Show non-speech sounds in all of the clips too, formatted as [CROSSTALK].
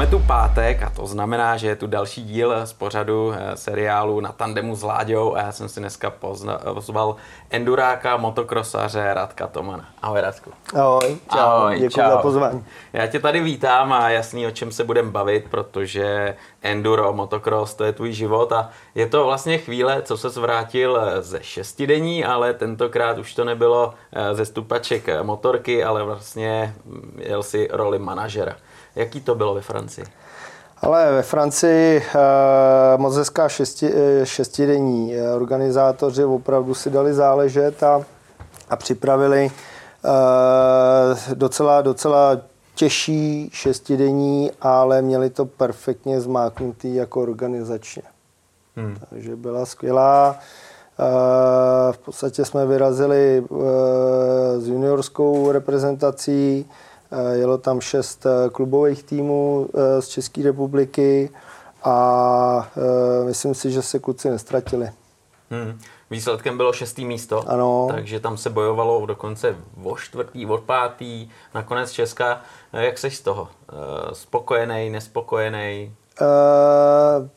Máme tu pátek a to znamená, že je tu další díl z pořadu eh, seriálu na tandemu s Láďou a já jsem si dneska pozval enduráka, motokrosaře Radka Tomana. Ahoj Radku. Ahoj, čau, Ahoj, děkuji čau. za pozvání. Já tě tady vítám a jasný, o čem se budeme bavit, protože enduro, motocross, to je tvůj život a je to vlastně chvíle, co se zvrátil eh, ze šestidení, ale tentokrát už to nebylo eh, ze stupaček motorky, ale vlastně mm, jel si roli manažera. Jaký to bylo ve Francii? Ale ve Francii uh, moc hezká šesti, eh, šestidenní. Eh, organizátoři opravdu si dali záležet a, a připravili docela, docela těžší šestidenní, ale měli to perfektně zmáknutý jako organizačně. Hmm. Takže byla skvělá. V podstatě jsme vyrazili s juniorskou reprezentací, Eh, jelo tam šest eh, klubových týmů eh, z České republiky a myslím si, že se kluci nestratili. Hmm. Výsledkem bylo šestý místo, ano. takže tam se bojovalo dokonce o čtvrtý, o pátý, nakonec Česka. Jak jsi z toho? Spokojený, nespokojený? Uh,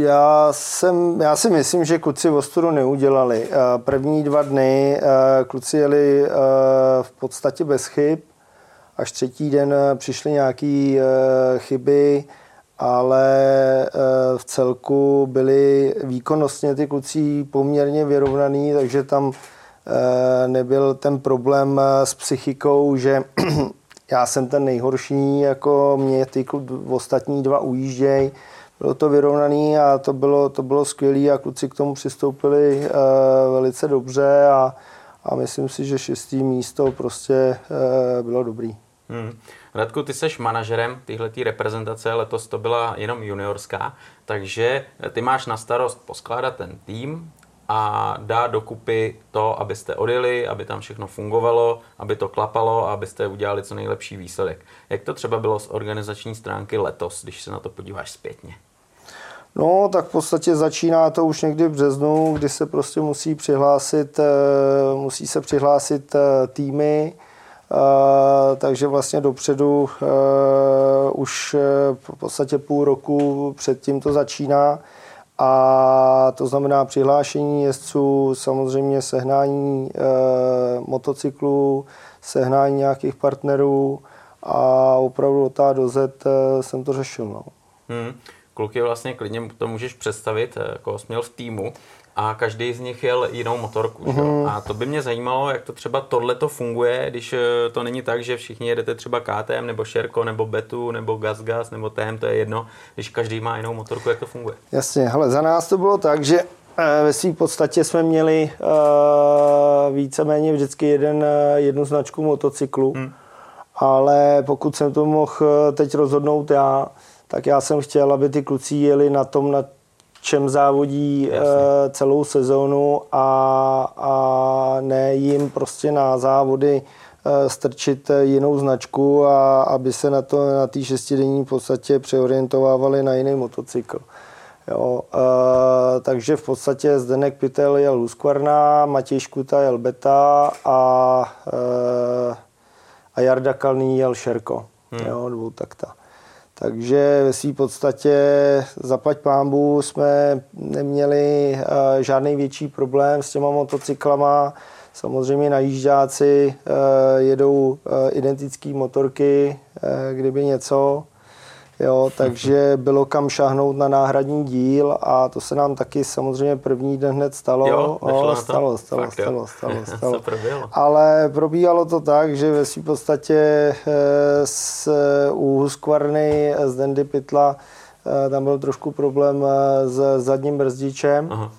já, jsem, já si myslím, že kluci ostudu neudělali. První dva dny kluci jeli v podstatě bez chyb až třetí den eh, přišly nějaké eh, chyby, ale eh, v celku byly výkonnostně ty kluci poměrně vyrovnaný, takže tam nebyl ten problém s psychikou, že [CLEARS THROAT] já jsem ten nejhorší, jako mě ty ostatní dva ujíždějí. Bylo to vyrovnaný a to bylo, to bylo skvělé a kluci k tomu přistoupili velice dobře a, a myslím si, že šestý místo prostě bylo dobrý. Hmm. Radku, ty seš manažerem téhle reprezentace, letos to byla jenom juniorská, takže ty máš na starost poskládat ten tým a dát dokupy to, abyste odjeli, aby tam všechno fungovalo, aby to klapalo a abyste udělali co nejlepší výsledek. Jak to třeba bylo z organizační stránky letos, když se na to podíváš zpětně? No, tak v podstatě začíná to už někdy v březnu, kdy se prostě musí přihlásit, eh, musí se přihlásit eh, týmy, takže vlastně dopředu uh, už eh, v podstatě půl roku předtím to začíná a to znamená přihlášení jezdců, samozřejmě sehnání uh, motocyklů, sehnání nějakých partnerů a opravdu od A do Z jsem to řešil. No. Hmm. Kluky vlastně klidně to můžeš představit, jako jsi měl v týmu a každý z nich jel jinou motorku. Mm-hmm. A to by mě zajímalo, jak to třeba tohle to funguje, když eh, to není tak, že všichni jedete třeba KTM nebo Sherco nebo Betu nebo GasGas nebo TM, to je jedno, když každý má jinou motorku, jak to funguje. Jasně, hele, za nás to bylo tak, že eh, ve své podstatě jsme měli uh, víceméně vždycky jeden, jednu značku motocyklu, hmm. ale pokud jsem to mohl teď rozhodnout já, tak já jsem chtěl, aby ty kluci jeli na tom, na čem závodí Jasně. Eh, celou sezónu a, a ne jim prostě na závody eh, strčit jinou značku a aby se na to na té šestidenní podstatě přeorientovávali na jiný motocykl. Jo, e, takže v podstatě Zdenek Pytel jel Husqvarna, Matěj Škuta jel Beta a, e, a Jarda Kalný jel Šerko. Hmm. Jo, dvou takta. Takže ve své podstatě zaplať pámbu jsme neměli eh, žádný větší problém s těma motocyklama. Samozřejmě najížďáci eh, jedou eh, identické motorky, kdyby něco. Jo, takže bylo kam šahnout na náhradní díl a to se nám taky samozřejmě první den hned stalo. Jo, o, stalo, stalo, Fakt, stalo, stalo, [LAUGHS] stalo, stalo. Ale probíhalo to tak, že ve své podstatě eh, s, u Husqvarny z Dendy Pitla eh, tam byl trošku problém eh, s zadním brzdičem. Aha.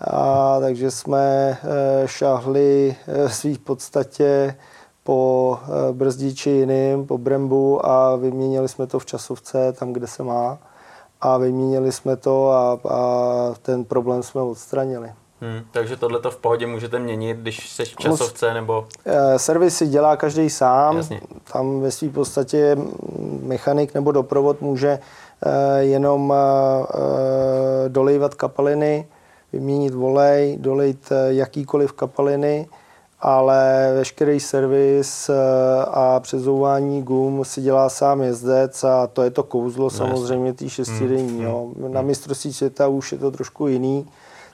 A, takže jsme šahli v svých podstatě po eh, brzdiči jiným, po Brembu a vyměnili jsme to v časovce tam, kde se má a vyměnili jsme to a, a ten problém jsme odstranili. Hmm, takže tohle to v pohodě můžete měnit, když jsi v časovce nebo... Eh, servis si dělá každý sám. Jasně. Tam ve své podstatě mechanik nebo doprovod může eh, jenom dolejvat kapaliny, vyměnit volej, dolejt jakýkoliv kapaliny ale veškerý servis a přezouvání gum si dělá sám jezdec a to je to kouzlo no, samozřejmě tý šestidenní. Hmm. Hmm. Na mistrovství světa už je to trošku jiný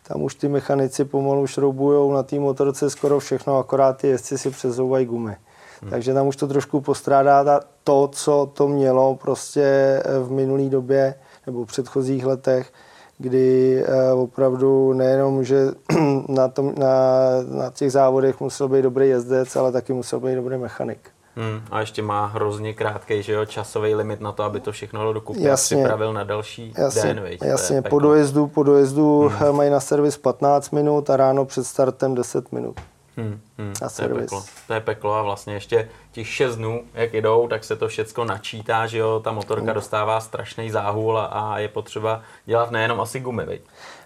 tam už ty mechanici pomalu šroubujou na té motorce skoro všechno, akorát ty jezdci si přezouvají gumy. Hmm. Takže tam už to trošku postrádá to, co to mělo prostě eh, v minulé době nebo v předchozích letech, kdy eh, opravdu nejenom, že [CLEARS THROAT] na, tom, na, na těch závodech musel být dobrý jezdec, ale taky musel být dobrý mechanik. Hmm, a ještě má hrozně krátký že jo, časový limit na to, aby to všechno dalo dokupy jasně, a připravil na další jasně, den. Veď, jasně, po dojezdu, po dojezdu hmm. mají na servis 15 minut a ráno před startem 10 minut. Hmm, hmm, na to, je peklo. to je peklo a vlastně ještě těch 6 dnů, jak jdou, tak se to všechno načítá, že jo, ta motorka hmm. dostává strašný záhul a, a je potřeba dělat nejenom asi gumy, veď?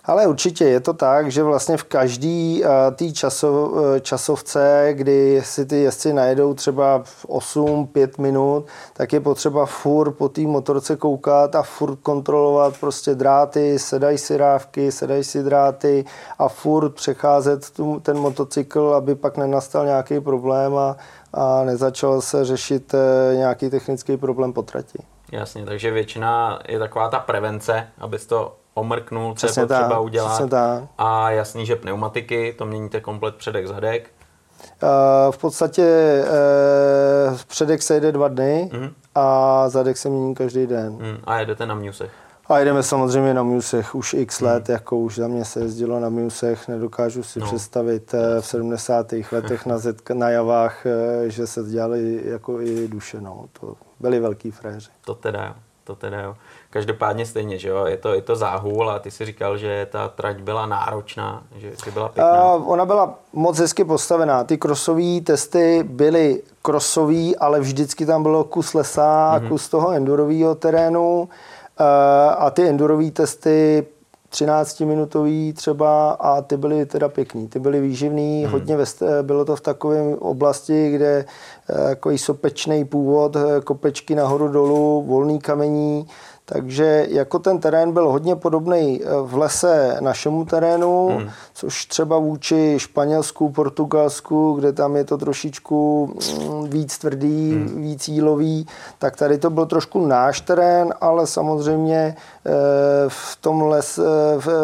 Ale určitě je to tak, že vlastně v každý uh, té časov, uh, časovce, kdy si ty jezdci najedou třeba 8-5 minut, tak je potřeba furt po té motorce koukat a furt kontrolovat prostě dráty, sedají si rávky, sedají si dráty a furt přecházet tu, ten motocykl, aby pak nenastal nějaký problém a, a nezačal se řešit uh, nějaký technický problém po trati. Jasně, takže většina je taková ta prevence, abys to omrknul, co je potřeba udělat. A jasný, že pneumatiky, to měníte komplet předek, zadek. Uh, v podstatě uh, předek se jede dva dny uh-huh. a zadek se mění každý den. Uh-huh. A jedete na Musech? A jedeme samozřejmě na Musech už x let, hmm. jako už za mě se jezdilo na Musech, nedokážu si no. představit eh, v 70. letech na, zetk, [LAUGHS] na javách, že se dělali jako i duše, no. to byli velký fréři. To teda jo, to teda jo. Každopádně stejně, že jo, je to, je to záhůl a ty si říkal, že ta trať byla náročná, že, že byla pěkná. Uh, ona byla moc hezky postavená. Ty krosové testy byly krosový, ale vždycky tam bylo kus lesa, mm-hmm. kus toho endurového terénu uh, a ty endurové testy 13-minutový třeba a ty byly teda pěkný, ty byly výživný, hmm. hodně ve, bylo to v takové oblasti, kde jako sopečný původ, kopečky nahoru dolů, volný kamení, takže jako ten terén byl hodně podobný eh, v lese našemu terénu, hmm. což třeba vůči Španělsku, Portugalsku, kde tam je to trošičku mm, víc tvrdý, hmm. víc jílový, tak tady to byl trošku náš terén, ale samozřejmě eh, v tom les,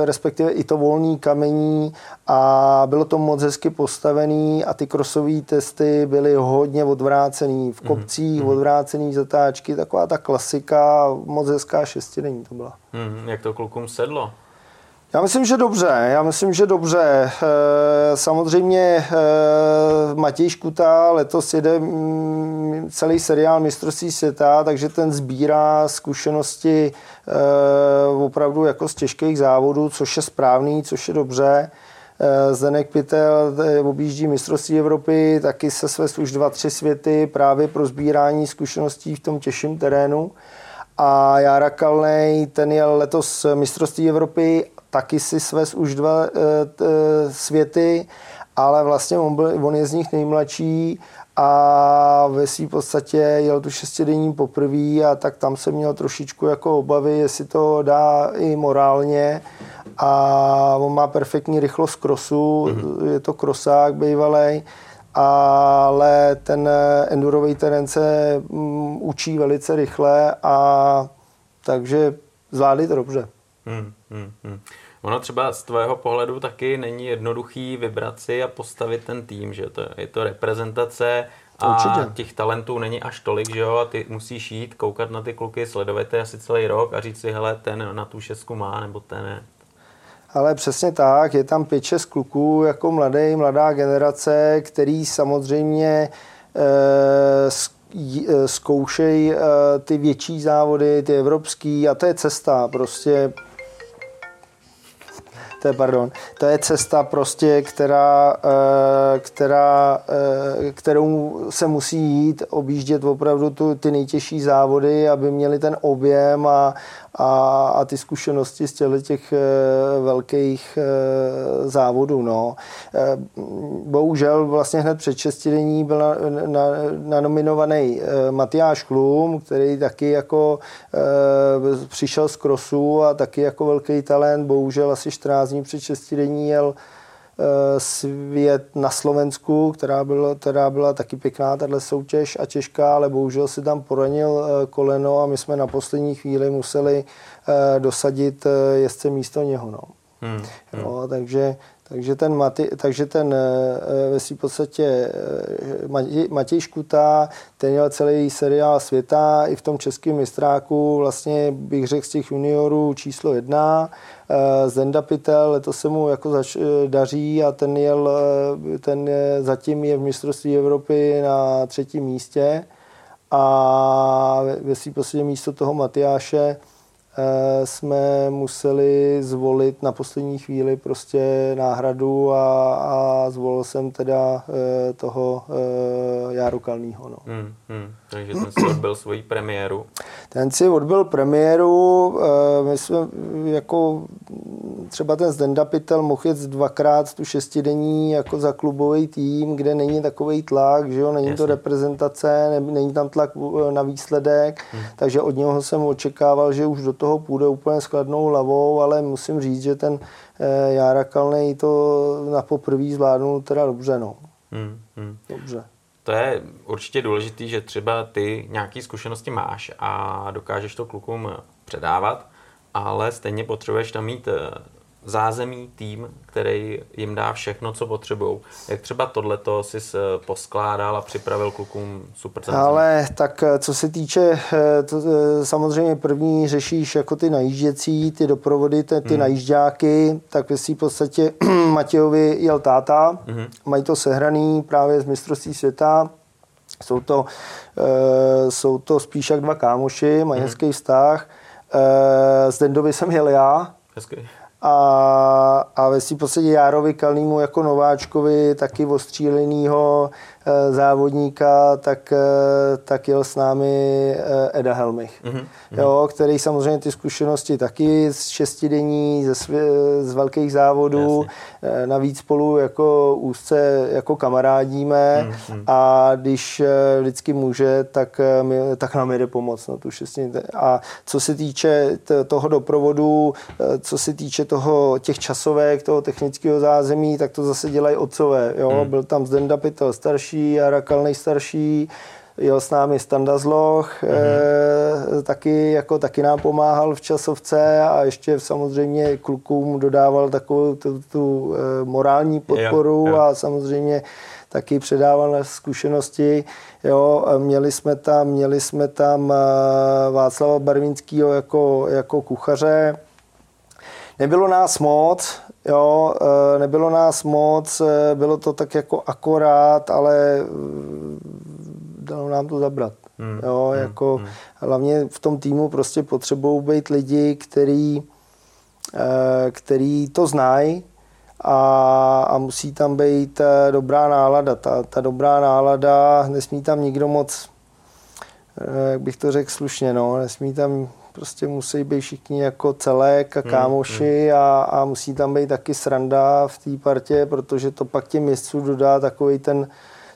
respektive i to volný kamení a bylo to moc hezky postavený a ty krosové testy byly hodně odvrácený. V mhm. kopcích mm-hmm. odvrácený zatáčky, taková ta klasika, moc hezká šestidenní to byla. Mm, jak to klukům sedlo? Já myslím, že dobře. Já myslím, že dobře. Eh, samozřejmě eh, Matěj Škuta letos jede mm, celý seriál mistrovství světa, takže ten sbírá zkušenosti eh, opravdu jako z těžkých závodů, což je správný, což je dobře. Eh, Zdenek Pitel eh, objíždí mistrovství Evropy, taky se své už dva, tři světy právě pro sbírání zkušeností v tom těžším terénu. A Jára Kalnej, ten je letos mistrovství Evropy, taky si svez už dva e, světy, ale vlastně on, byl, on je z nich nejmladší a ve své podstatě jel tu šestidenní poprvé a tak tam jsem měl trošičku jako obavy, jestli to dá i morálně a on má perfektní rychlost krosu, mm-hmm. je to krosák bývalý, ale ten endurový terén se um, učí velice rychle a takže zvládli to dobře. Mm, mm, mm. Ono třeba z tvého pohledu taky není jednoduchý vybrat si a postavit ten tým, že to, je to reprezentace a Určitě. těch talentů není až tolik, že jo, a ty musíš jít, koukat na ty kluky, sledovat je asi celý rok a říct si, hele, ten na tu šestku má, nebo ten ne. Ale přesně tak, je tam pět, šest kluků, jako mladý, mladá generace, který samozřejmě e, zkoušejí e, ty větší závody, ty evropský a to je cesta. Prostě to je, pardon, to je cesta prostě, která, eh, která, eh, kterou se musí jít, objíždět opravdu tu, ty nejtěžší závody, aby měli ten objem a, a, a ty zkušenosti z těch eh, velkých závodů. No. Bohužel vlastně hned před šestidení byl nanominovaný na, na Matyáš Klum, který taky jako přišel z krosu a taky jako velký talent, bohužel asi 14 dní před šestidení jel svět na Slovensku, která byla, která byla taky pěkná, tahle soutěž a těžká, ale bohužel si tam poranil koleno a my jsme na poslední chvíli museli dosadit jezdce místo něho. No. Hmm. No, takže takže ten, Mati, takže ten eh, ve svým podstatě eh, Matěj Škuta, ten měl celý seriál světa i v tom českém mistráku, vlastně bych řekl z těch juniorů číslo jedna. Eh, Zenda Pitel, letos se mu jako zač, daří a ten, jel, ten je, zatím je v mistrovství Evropy na třetím místě a ve svým podstatě místo toho Matyáše Eh, jsme museli zvolit na poslední chvíli prostě náhradu a, a zvolil jsem teda toho Járu Kalnýho. No. Hmm, hmm. Takže ten si odbyl svoji premiéru. Ten si odbyl premiéru, e, my jsme jako třeba ten Zdendapitel mohl jet dvakrát tu šestidenní jako za klubový tým, kde není takový tlak, že jo, není Jasně. to reprezentace, není tam tlak na výsledek, hmm. takže od něho jsem očekával, že už do toho půjde úplně skladnou hlavou, ale musím říct, že ten eh, Jára Kalnej to na poprvé zvládnul teda dobře. No. Hmm, hmm. Dobře. To je určitě důležité, že třeba ty nějaké zkušenosti máš a dokážeš to klukům předávat, ale stejně potřebuješ tam mít eh, zázemí, tým, který jim dá všechno, co potřebují. Jak třeba tohleto si poskládal a připravil klukům super zázemí? Ale tak eh, co se týče, eh, to, eh, samozřejmě první řešíš jako ty najížděcí, ty doprovody, ty, ty hmm. najížďáky, tak ve v podstatě [CLEARS THROAT] Matějovi jel táta, hmm. mají to sehraný právě z mistrovství světa, jsou to, jsou to spíš jak dva kámoši, mají hmm. hezký vztah. Z Dendovi jsem jel já. Hezký a, a ve svým podstatě Járovi Kalnýmu jako nováčkovi, taky ostřílenýho Eh, závodníka, tak, eh, tak jel s námi eh, Eda Helmich, mm-hmm. jo, který samozřejmě ty zkušenosti taky z šestidenní, ze svě, z velkých závodů, Jasně. Navíc spolu jako úzce jako kamarádíme mm-hmm. a když vždycky může, tak, mi, tak nám jde pomoct na tu šestidenní. A co se týče toho doprovodu, co se týče toho, těch časovek, toho technického zázemí, tak to zase dělají otcové. Jo? Mm. Byl tam Zdenda Pitel starší, starší, Jara nejstarší, jel s námi Standa Zloch, mm-hmm. e, taky, jako, taky nám pomáhal v časovce a ještě samozřejmě klukům dodával takovou tu, tu e, morální podporu jo, jo. a samozřejmě taky předával zkušenosti. Jo, měli jsme tam, měli jsme tam eh, Václava Barvinského jako, jako kuchaře. Nebylo nás moc, Jo, nebylo nás moc, bylo to tak jako akorát, ale dalo nám to zabrat. Hmm. Jo, hmm. jako hmm. hlavně v tom týmu prostě potřebují být lidi, který, který to znají a, a musí tam být dobrá nálada. Ta, ta dobrá nálada, nesmí tam nikdo moc, jak bych to řekl slušně, no, nesmí tam prostě musí být všichni jako celek a hmm, kámoši hmm, A, a musí tam být taky sranda v té partě, protože to pak těm městcům dodá takový ten,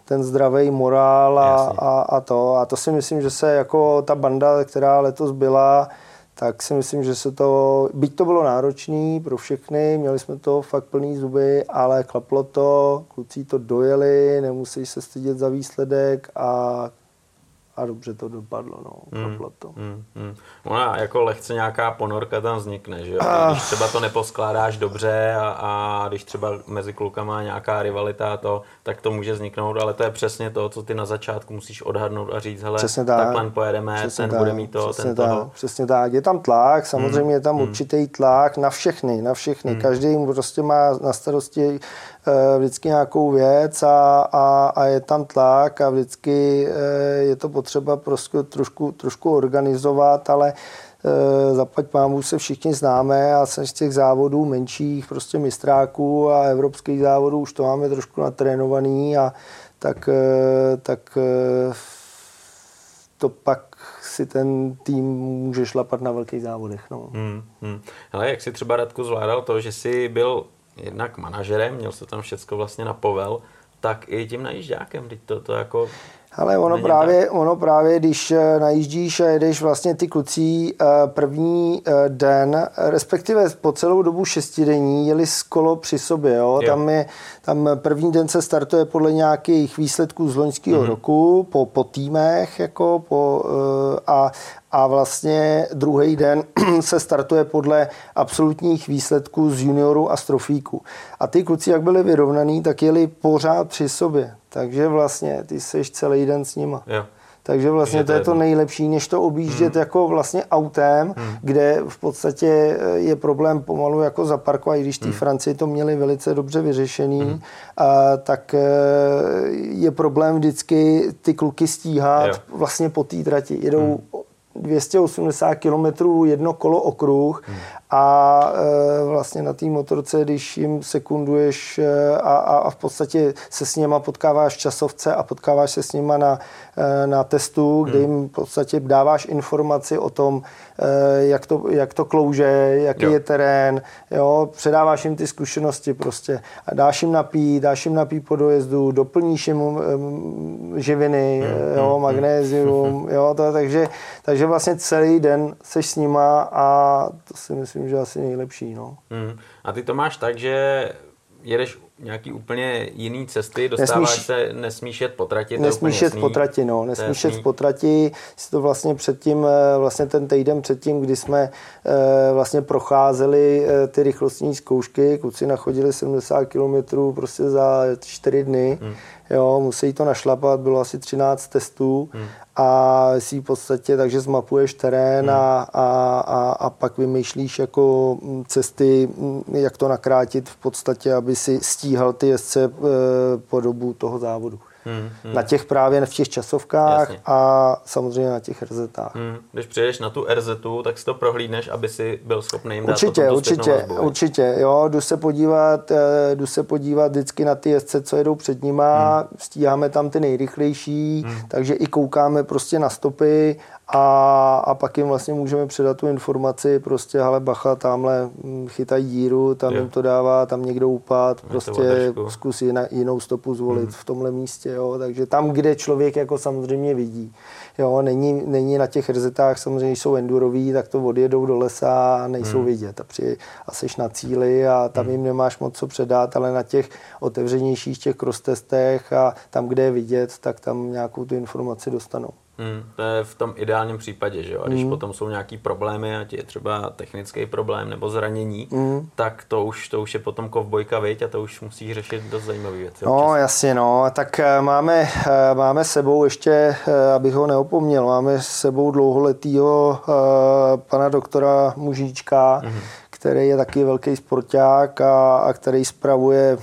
ten zdravý morál a, a, a, to. A to si myslím, že se jako ta banda, která letos byla, tak si myslím, že se to, byť to bylo náročné pro všechny, měli jsme to fakt plný zuby, ale klaplo to, kluci to dojeli, nemusí se stydět za výsledek a a dobře to dopadlo, no, mm, to. Mm, mm. Ona jako lehce nějaká ponorka tam vznikne, že jo? A... Když třeba to neposkládáš dobře a, a když třeba mezi klukama nějaká rivalita to, tak to může vzniknout, ale to je přesně to, co ty na začátku musíš odhadnout a říct, hele, přesně tak. takhle pojedeme, přesně ten tak. bude mít to, přesně ten tak. toho. Přesně tak, je tam tlak, samozřejmě je tam mm. určitý tlak na všechny, na všechny. Mm. Každý prostě má na starosti Eh, vždycky nějakou věc a, a, a je tam tlak a vždycky eh, je to potřeba prostě trošku, trošku organizovat, ale eh, zaplať pámu se všichni známe a z těch závodů menších, prostě mistráků a evropských závodů už to máme trošku natrénovaný a tak, tak to pak si ten tým může šlapat na velkých závodech. No. Hmm, hmm. Ale jak si třeba Radku zvládal to, že jsi byl jednak manažerem, měl se tam všecko vlastně na povel, tak i tím najížďákem, teď to, to jako Ale ono právě, ono právě, když eh, najíždíš a jedeš vlastně ty kluci eh, první eh, den, respektive po celou dobu šestidení, jeli z kolo při sobě. Jo? Jo. Tam, je, tam první den se startuje podle nějakých výsledků z loňského mm-hmm. roku, po, po týmech, jako po, a, a vlastně druhý den [CLEARS THROAT] se startuje podle absolutních výsledků z junioru a z trofíku. A ty kluci, jak byli vyrovnaný, tak jeli pořád při sobě. Takže vlastně ty jsi celý den s nima. Jo. Takže vlastně to je to nejlepší, než to objíždět hmm. jako vlastně autem, hmm. kde v podstatě eh, je problém pomalu jako zaparkovat, i když ty hmm. Francii to měli velice dobře vyřešený, hmm. a, tak eh, je problém vždycky ty kluky stíhat jo. vlastně po té trati. Jedou hmm. 280 km jedno kolo okruh hmm a e, vlastně na té motorce, když jim sekunduješ e, a, a v podstatě se s nima potkáváš časovce a potkáváš se s nima na, e, na testu, kde hmm. jim v podstatě dáváš informaci o tom, jak to, jak to klouže, jaký jo. je terén, jo, předáváš jim ty zkušenosti prostě a dáš jim napít, dáš jim napít po dojezdu, doplníš jim um, živiny, hmm. jo, hmm. magnézium, jo, to, takže, takže vlastně celý den seš s nima a to si myslím, myslím, že asi nejlepší. No. Hmm. A ty to máš tak, že jedeš nějaký úplně jiný cesty, dostáváš nesmíš, se, nesmíš jet po trati, Nesmíš jet po trati, no, nesmíš jet po trati, si to vlastně předtím, eh, vlastně ten týden předtím, kdy jsme eh, vlastně procházeli eh, ty rychlostní zkoušky, kluci nachodili 70 km prostě za 4 dny, hmm. Jo, musí to našlapat, bylo asi 13 testů. Hmm. a si v podstatě, takže zmapuješ terén hmm. a, a, a, a pak vymýšlíš jako mm, cesty, mm, jak to nakrátit v podstatě, aby si stíhal ty jezdce e, po dobu toho závodu. Hmm, hmm. Na těch právě v těch časovkách Jasně. a samozřejmě na těch RZách. Hmm. Když přijedeš na tu RZ, tak si to prohlídneš, aby si byl schopný jim dát určitě, určitě, vazbu, určitě, jo, jdu se podívat, eh, jdu se podívat vždycky na ty jezdce, co jedou před nima, hmm. stíháme tam ty nejrychlejší, hmm. takže i koukáme prostě na stopy a, a pak jim vlastně můžeme předat tu informaci, prostě ale bacha, tamhle hm, chytají díru, tam jo. jim to dává, tam někdo upad, prostě zkus jinou stopu zvolit hmm. v tomhle místě, jo, takže tam, kde člověk jako samozřejmě vidí, jo, není, není na těch rezetách, samozřejmě jsou enduroví, tak to odjedou do lesa a nejsou hmm. vidět a při, a seš na cíli a tam hmm. jim nemáš moc co předat, ale na těch otevřenějších těch cross testech a tam, kde je vidět, tak tam nějakou tu informaci dostanou. Hmm, to je v tom ideálním případě, že jo? A když hmm. potom jsou nějaký problémy, ať je třeba technický problém nebo zranění, hmm. tak to už, to už je potom kovbojka, viď? A to už musíš řešit dost zajímavé věci. No, občas. jasně, no. Tak eh, máme, eh, máme sebou ještě, eh, abych ho neopomněl, máme sebou dlouholetýho pana doktora Mužíčka, hmm. který je taky velký sporták a, a který spravuje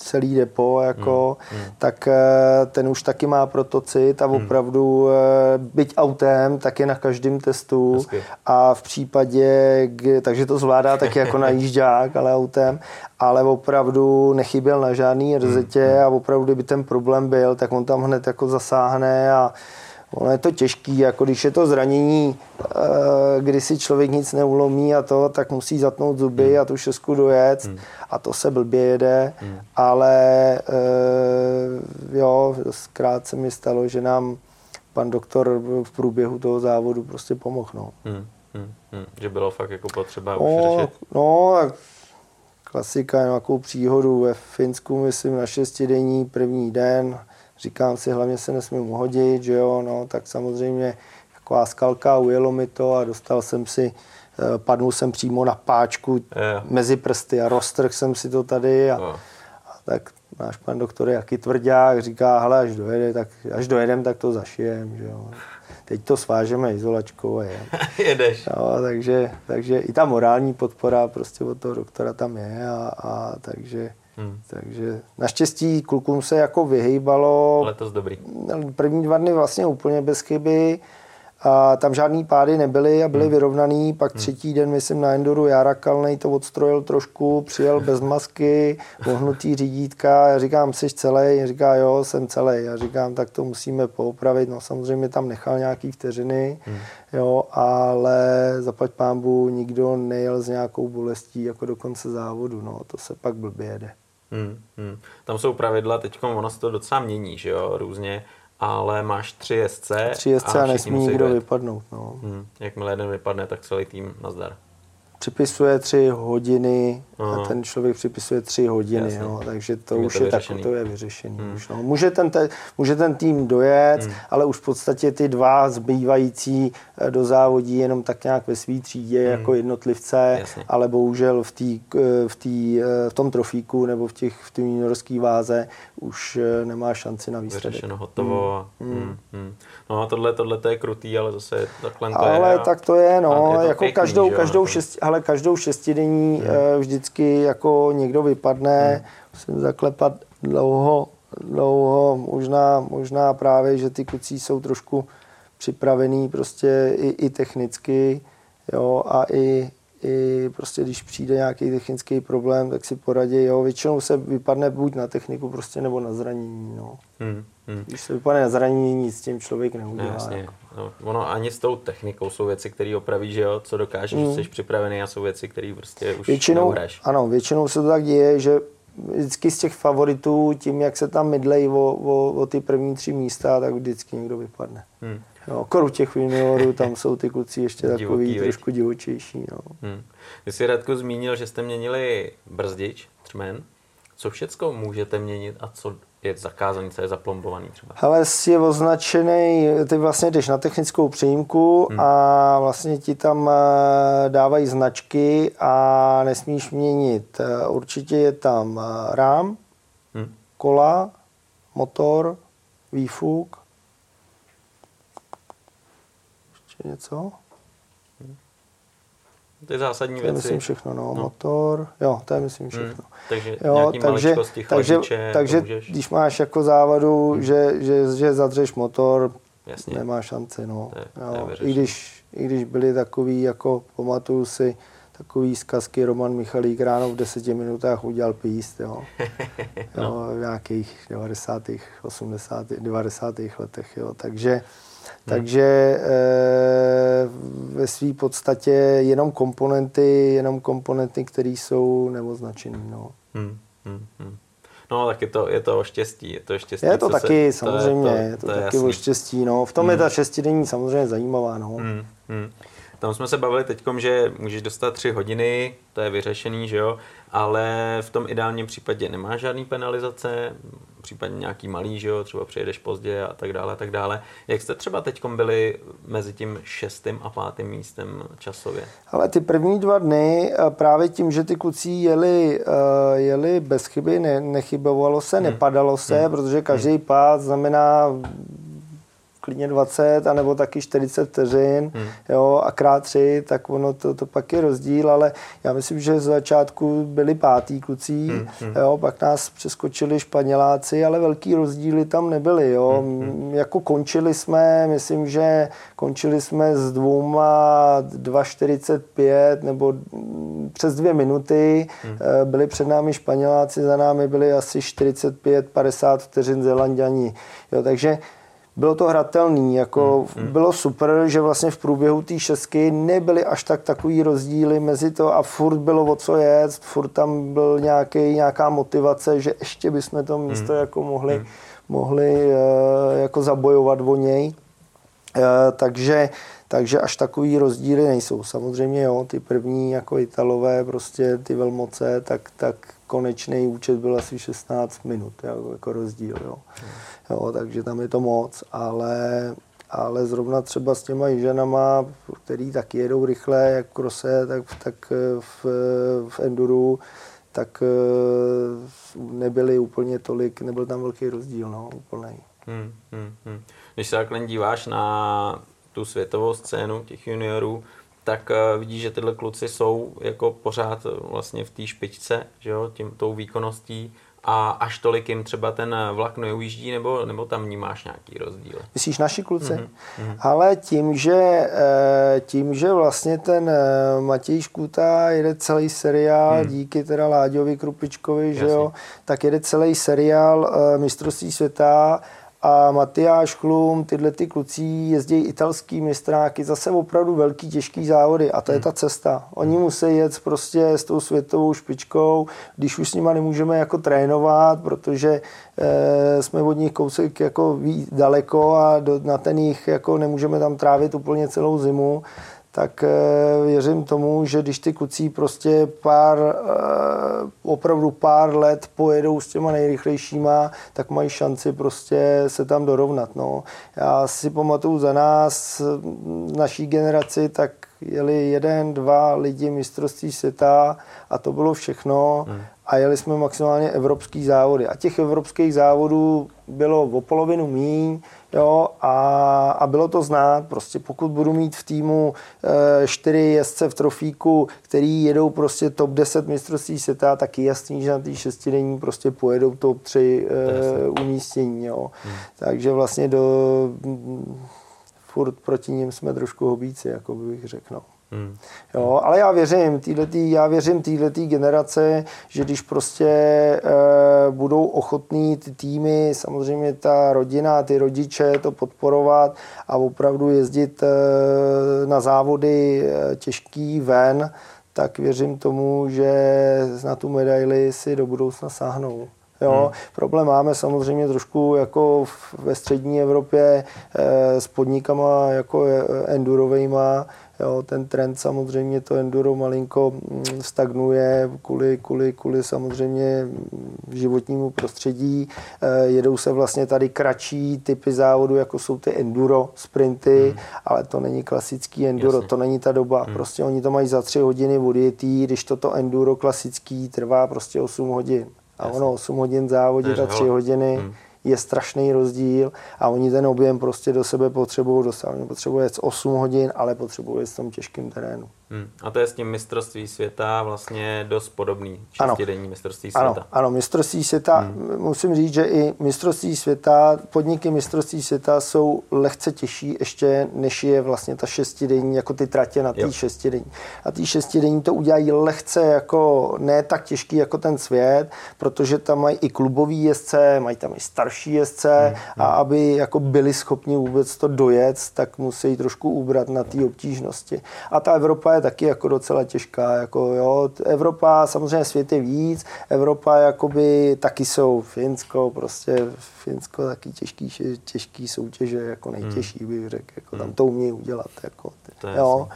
celý depo, jako, hmm, hmm. tak eh, ten už taky má protocit a hmm. opravdu hmm. byť autem, tak je na každém testu Hezky. a v případě, takže to zvládá taky jako [LAUGHS] najížďák, ale autem, ale opravdu nechyběl na žádný rzetě hmm, hmm. a opravdu, kdyby ten problém byl, tak on tam hned jako zasáhne a Ono je to těžký, jako když je to zranění, eh, kdy si člověk nic neulomí a to, tak musí zatnout zuby hmm. a tu šestku dojet hmm. a to se blbě jede, hmm. ale eh, jo, zkrát se mi stalo, že nám pan doktor v průběhu toho závodu prostě pomohl. No. Hmm. Hmm. Hmm. Že bylo fakt jako potřeba no, už řešit. No, klasika, nějakou příhodu ve Finsku, myslím, na šestidenní první den, říkám si, hlavně se nesmím hodit, že jo, no, tak samozřejmě taková skalka, ujelo mi to a dostal jsem si, eh, padnul jsem přímo na páčku yeah. mezi prsty a roztrh jsem si to tady a, a tak náš pan doktor je jaký tvrdák, říká, hele, až dojede, tak, až dojedem, tak to zašijem, že jo. Teď to svážeme izolačkou a je. [LAUGHS] Jedeš. No, takže, takže i ta morální podpora prostě od toho doktora tam je a, a takže Hmm. Takže naštěstí klukům se jako vyhýbalo. Letos dobrý. První dva dny vlastně úplně bez chyby. A tam žádný pády nebyly a byly hmm. vyrovnaný. Pak hmm. třetí den, myslím, na Endoru Jara Kalnej to odstrojil trošku, přijel [LAUGHS] bez masky, ohnutý řídítka. Já říkám, jsi celý? Říká, jo, jsem celý. Já říkám, tak to musíme poupravit. No samozřejmě tam nechal nějaký vteřiny, hmm. jo, ale zaplať pámbu nikdo nejel s nějakou bolestí jako do konce závodu. No, to se pak blbě jede. Hmm, hmm. Tam jsou pravidla, teď ono se to docela mění, že jo, různě, ale máš tři jezdce. Tři jezdce a, a nesmí nikdo vypadnout. No. Hmm. Jakmile jeden vypadne, tak celý tým nazdar připisuje tři hodiny Aha. a ten člověk připisuje tři hodiny, no, takže to už to je tak, to je vyřešený. Hmm. Už, no. může, ten, te, může ten tým dojet, hmm. ale už v podstatě ty dva zbývající eh, do závodí jenom tak nějak ve svý třídě hmm. jako jednotlivce, Jasně. ale bohužel v, tý, eh, v, tý, eh, v tom trofíku nebo v těch v juniorské váze už nemá šanci na výsledek. Vyřešeno, hotovo. Hmm. Hmm. Hmm. No a tohle, tohle to je krutý, ale zase takhle to ale je. tak to je, no, je to jako pěkný, každou, každou, šest, ale každou šestidenní hmm. vždycky jako někdo vypadne, hmm. musím zaklepat dlouho, dlouho, možná, možná právě, že ty kucí jsou trošku připravený prostě i, i technicky, jo, a i, i prostě když přijde nějaký technický problém, tak si poradí, jo, většinou se vypadne buď na techniku prostě nebo na zranění, no. Hmm. Hmm. Když se vypadne na zranění, nic s tím člověk neudělá. No, jasně. No, ono ani s tou technikou jsou věci, které opraví, že jo, co dokážeš, hmm. jsi připravený a jsou věci, které prostě už většinou, neuhraješ. Ano, většinou se to tak děje, že vždycky z těch favoritů, tím, jak se tam mydlejí o, o, o ty první tři místa, tak vždycky někdo vypadne. Hmm. Jo, koru těch juniorů, tam jsou ty kluci ještě takový Divoký, trošku divočejší. No. Hmm. Vy jsi Radku zmínil, že jste měnili brzdič, třmen. Co všecko můžete měnit a co je zakázaný, co je zaplombovaný třeba? Hele, je označený, ty vlastně jdeš na technickou přijímku hmm. a vlastně ti tam eh, dávají značky a nesmíš měnit. Eh, určitě je tam eh, rám, hmm. kola, motor, výfuk. Ještě něco? Ty zásadní to věci. To je myslím všechno, no. no. Motor, jo, to je myslím hmm. všechno. Hmm. Takže jo, takže, takže, takže když máš jako závadu, hmm. že, že, že zadřeš motor, Jasně. nemá šanci, no. To je, jo. To je I, když, I když byli takový, jako pamatuju si, takový zkazky Roman Michalík ráno v deseti minutách udělal píst, jo. [LAUGHS] no. jo v nějakých 90. 80. 90. letech, jo. Takže takže e, ve své podstatě jenom komponenty, jenom komponenty, které jsou neoznačené. No. Hmm, hmm, hmm. No, tak je to, je to o štěstí. Je to, štěstí, je to taky, se, samozřejmě, to je, to, je to, to taky jasný. o štěstí. No. V tom hmm. je ta šestidenní samozřejmě zajímavá. No. Hmm, hmm. Tam jsme se bavili teď, že můžeš dostat tři hodiny, to je vyřešený, že jo, ale v tom ideálním případě nemá žádný penalizace, případně nějaký malý, že jo, třeba přijedeš pozdě a tak dále, a tak dále. Jak jste třeba teď byli mezi tím šestým a pátým místem časově? Ale ty první dva dny eh, právě tím, že ty kluci jeli, eh, jeli bez chyby, ne, nechybovalo se, hmm. nepadalo se, hmm. protože každý hmm. pád znamená klidně 20, anebo taky 40 vteřin, hmm. jo, a krát tři, tak ono to, to pak je rozdíl, ale já myslím, že z začátku byli pátý kluci, hmm. hmm. jo, pak nás přeskočili Španěláci, ale velký rozdíly tam nebyly, jo. Hmm. hmm. Jako končili jsme, myslím, že končili jsme s dvouma 2,45 nebo přes dvě minuty, hmm. Eh, byli před námi Španěláci, za námi byli asi 45-50 vteřin Zelanděni, jo, takže bylo to hratelný, jako hmm, hmm. bylo super, že vlastně v průběhu té šestky nebyly až tak takový rozdíly mezi to a furt bylo o co jet, furt tam byl nějaký, nějaká motivace, že ještě bychom to místo hmm. jako mohli, hmm. mohli uh, jako zabojovat o něj. Uh, takže takže až takový rozdíly nejsou. Samozřejmě jo, ty první jako Italové, prostě ty velmoce, tak, tak konečný účet byl asi 16 minut jako, jako rozdíl. Jo. Jo, takže tam je to moc, ale, ale zrovna třeba s těma ženama, který taky jedou rychle, jak v krose, tak, tak v, v enduru, tak eh, nebyly úplně tolik, nebyl tam velký rozdíl, no, úplný. Hmm, hmm, hmm. Když se takhle díváš na tu světovou scénu těch juniorů, tak uh, vidíš, že tyhle kluci jsou jako pořád vlastně v té špičce, že jo, tím, tou výkonností a až tolik jim třeba ten vlak neujíždí, nebo, nebo tam vnímáš nějaký rozdíl? Myslíš naši kluci? Mm-hmm. Ale tím že, eh, tím, že vlastně ten eh, Matěj Škuta jede celý seriál, mm. díky teda Láďovi Krupičkovi, že jo, tak jede celý seriál mistrovství světa a Matyáš Chlum, tyhle ty kluci jezdí italský mistráky, zase opravdu velký, těžký závody a to je hmm. ta cesta. Oni musí jet prostě s tou světovou špičkou, když už s nima nemůžeme jako trénovat, protože e, jsme od nich kousek jako daleko a do, na ten jich jako nemůžeme tam trávit úplně celou zimu, tak eh, věřím tomu, že když ty kucí prostě pár, eh, opravdu pár let pojedou s těma nejrychlejšíma, tak mají šanci prostě se tam dorovnat. No. Já si pamatuju za nás, naší generaci, tak jeli jeden, dva lidi mistrovství světa a to bylo všechno. Hmm. A jeli jsme maximálně evropský závody. A těch evropských závodů bylo o polovinu míň, Jo, a, a bylo to znát, prostě pokud budu mít v týmu e, čtyři jezdce v trofíku, který jedou prostě top 10 mistrovství světa, tak je jasný, že na té šestidenní prostě pojedou top 3 e, umístění. Jo. Hmm. Takže vlastně do furt proti ním jsme trošku hobíci, jako bych řekl. No. Hmm. Jo, ale já věřím, týhletý, já věřím této generace, že když prostě e, budou ochotní ty týmy, samozřejmě ta rodina, ty rodiče to podporovat a opravdu jezdit e, na závody e, těžký ven, tak věřím tomu, že na tu medaili si do budoucna sáhnou. Jo, hmm. Problém máme samozřejmě trošku jako ve střední Evropě e, s podnikama jako endurovejma, Jo, ten trend samozřejmě to enduro malinko mm, stagnuje kvůli, kvůli, kvůli samozřejmě životnímu prostředí. Eh, jedou se vlastně tady kratší typy závodu, jako jsou ty enduro sprinty, hmm. ale to není klasický enduro, Jasně. to není ta doba. Hmm. Prostě oni to mají za tři hodiny odjetý, když toto enduro klasický trvá prostě 8 hodin. A Jasně. ono 8 hodin závodit a 3 hodiny hmm je strašný rozdíl a oni ten objem prostě do sebe potřebují dostat. Oni potřebují 8 hodin, ale potřebují v tom těžkém terénu. Hmm. A to je s tím mistrovství světa vlastně dost podobný, šestidenní mistrovství světa. Ano, ano mistrovství světa, hmm. musím říct, že i mistrovství světa, podniky mistrovství světa jsou lehce těžší ještě, než je vlastně ta šestidenní, jako ty tratě na té šestidenní. A ty šestidenní to udělají lehce jako, ne tak těžký jako ten svět, protože tam mají i klubový jezdce, mají tam i starší jezdce hmm. a hmm. aby jako byli schopni vůbec to dojet, tak musí trošku ubrat na té obtížnosti. A ta Evropa je taky jako docela těžká. Jako, jo. Evropa, samozřejmě svět je víc, Evropa jakoby taky jsou Finsko, prostě Finsko taky těžký, těžký soutěže, jako nejtěžší bych řekl, jako tam hmm. to umějí udělat. Jako, je jo.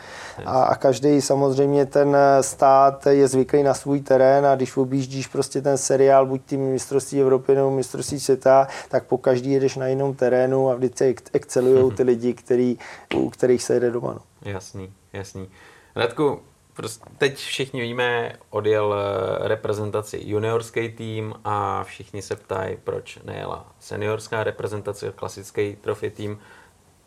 A, a každý samozřejmě ten stát je zvyklý na svůj terén a když objíždíš prostě ten seriál, buď tím mistrovství Evropy nebo mistrovství světa, tak po každý jedeš na jinom terénu a vždycky excelují [LAUGHS] ty lidi, který, u kterých se jede doma. No. Jasný, jasný. Radku, prostě teď všichni víme, odjel eh, reprezentaci juniorský tým a všichni se ptají, proč nejela seniorská reprezentace, klasický trofy tým.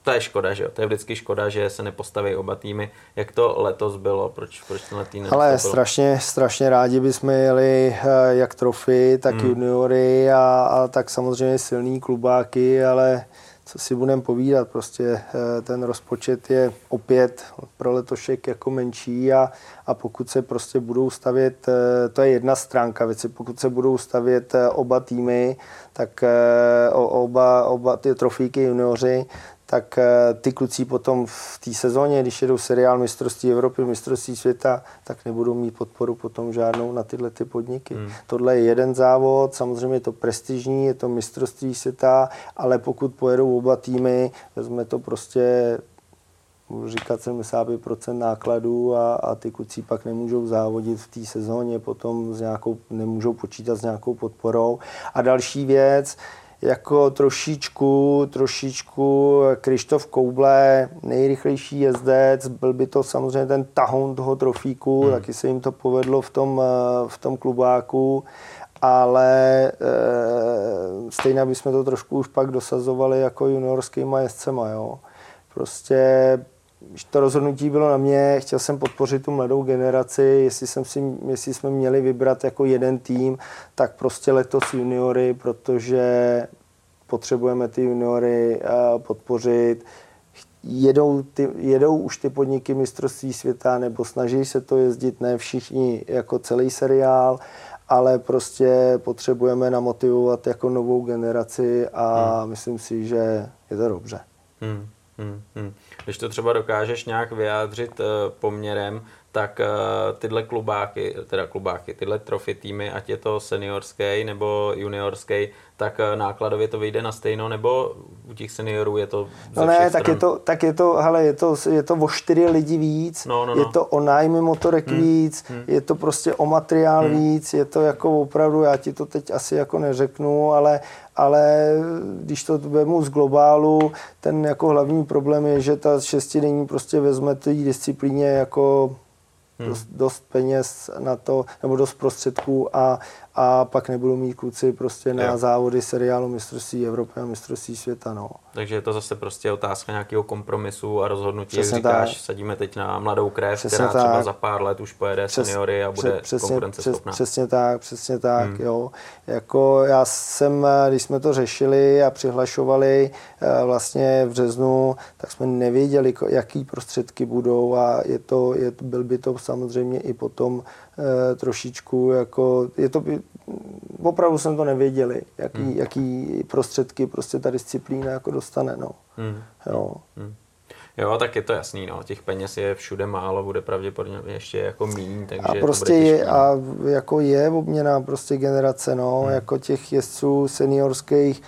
To je škoda, že jo? To je vždycky škoda, že se nepostaví oba týmy. Jak to letos bylo? Proč, proč ten tým Ale strašně, strašně rádi bychom jeli eh, jak trofy, tak hmm. juniory a, a tak samozřejmě silný klubáky, ale co si budeme povídat, prostě eh, ten rozpočet je opět pro letošek jako menší a, a pokud se prostě budou stavět, eh, to je jedna stránka věci, pokud se budou stavět eh, oba týmy, tak oba, oba ty trofíky junioři, tak eh, ty kluci potom v té sezóně, když jedou seriál mistrovství Evropy, mistrovství světa, tak nebudou mít podporu potom žádnou na tyhle ty podniky. Hmm. Tohle je jeden závod, samozřejmě je to prestižní, je to mistrovství světa, ale pokud pojedou oba týmy, vezme to prostě budu říkat 75% nákladů a, a ty kluci pak nemůžou závodit v té sezóně, potom s nějakou, nemůžou počítat s nějakou podporou. A další věc, jako trošičku, trošičku Krištof Kouble, nejrychlejší jezdec, byl by to samozřejmě ten tahoun toho trofíku, hmm. taky se jim to povedlo v tom, eh, v tom klubáku, ale e, stejně bychom to trošku už pak dosazovali jako juniorskýma jezdcema, jo. Prostě když to rozhodnutí bylo na mě, chtěl jsem podpořit tu mladou generaci, jestli, jsem si, jestli jsme měli vybrat jako jeden tým, tak prostě letos juniory, protože potřebujeme ty juniory eh, podpořit. Jedou, ty, jedou už ty podniky mistrovství světa nebo snaží se to jezdit, ne všichni jako celý seriál, ale prostě potřebujeme namotivovat jako novou generaci a hmm. myslím si, že je to dobře. Hmm. Hmm, hmm. Když to třeba dokážeš nějak vyjádřit uh, poměrem, tak uh, tyhle klubáky, teda klubáky, tyhle trofy týmy, ať je to seniorský nebo juniorský, tak uh, nákladově to vyjde na stejno, nebo u těch seniorů je to No ne, tak je to, tak je to, hele, je to, je to o čtyři lidi víc, no, no, no. je to o nájmy motorek hmm. víc, hmm. je to prostě o materiál hmm. víc, je to jako opravdu, já ti to teď asi jako neřeknu, ale, ale když to vemu z globálu, ten jako hlavní problém je, že ta šestidenní prostě vezme té disciplíně jako dost, dost peněz na to, nebo dost prostředků a, a pak nebudou mít kluci prostě na jo. závody seriálu mistrovství Evropy a mistrovství světa. No. Takže je to zase prostě otázka nějakého kompromisu a rozhodnutí, Přesně jak říkáš, tak. sadíme teď na mladou krev, přesně která tak. třeba za pár let už pojede Přes, seniory a bude přesně, konkurenceschopná. Přes, přesně tak, přesně tak, hmm. jo. Jako já jsem, když jsme to řešili a přihlašovali eh, vlastně v březnu, tak jsme nevěděli, jaký prostředky budou a je to, je, byl by to samozřejmě i potom trošičku, jako, je to, opravdu jsem to nevěděli, jaký, hmm. jaký prostředky prostě ta disciplína jako dostane, no. Hmm. Jo. Hmm. Jo, tak je to jasný, no. Těch peněz je všude málo, bude pravděpodobně ještě jako míň, takže A prostě je, a jako je obměna prostě generace, no, hmm. jako těch jezdců seniorských,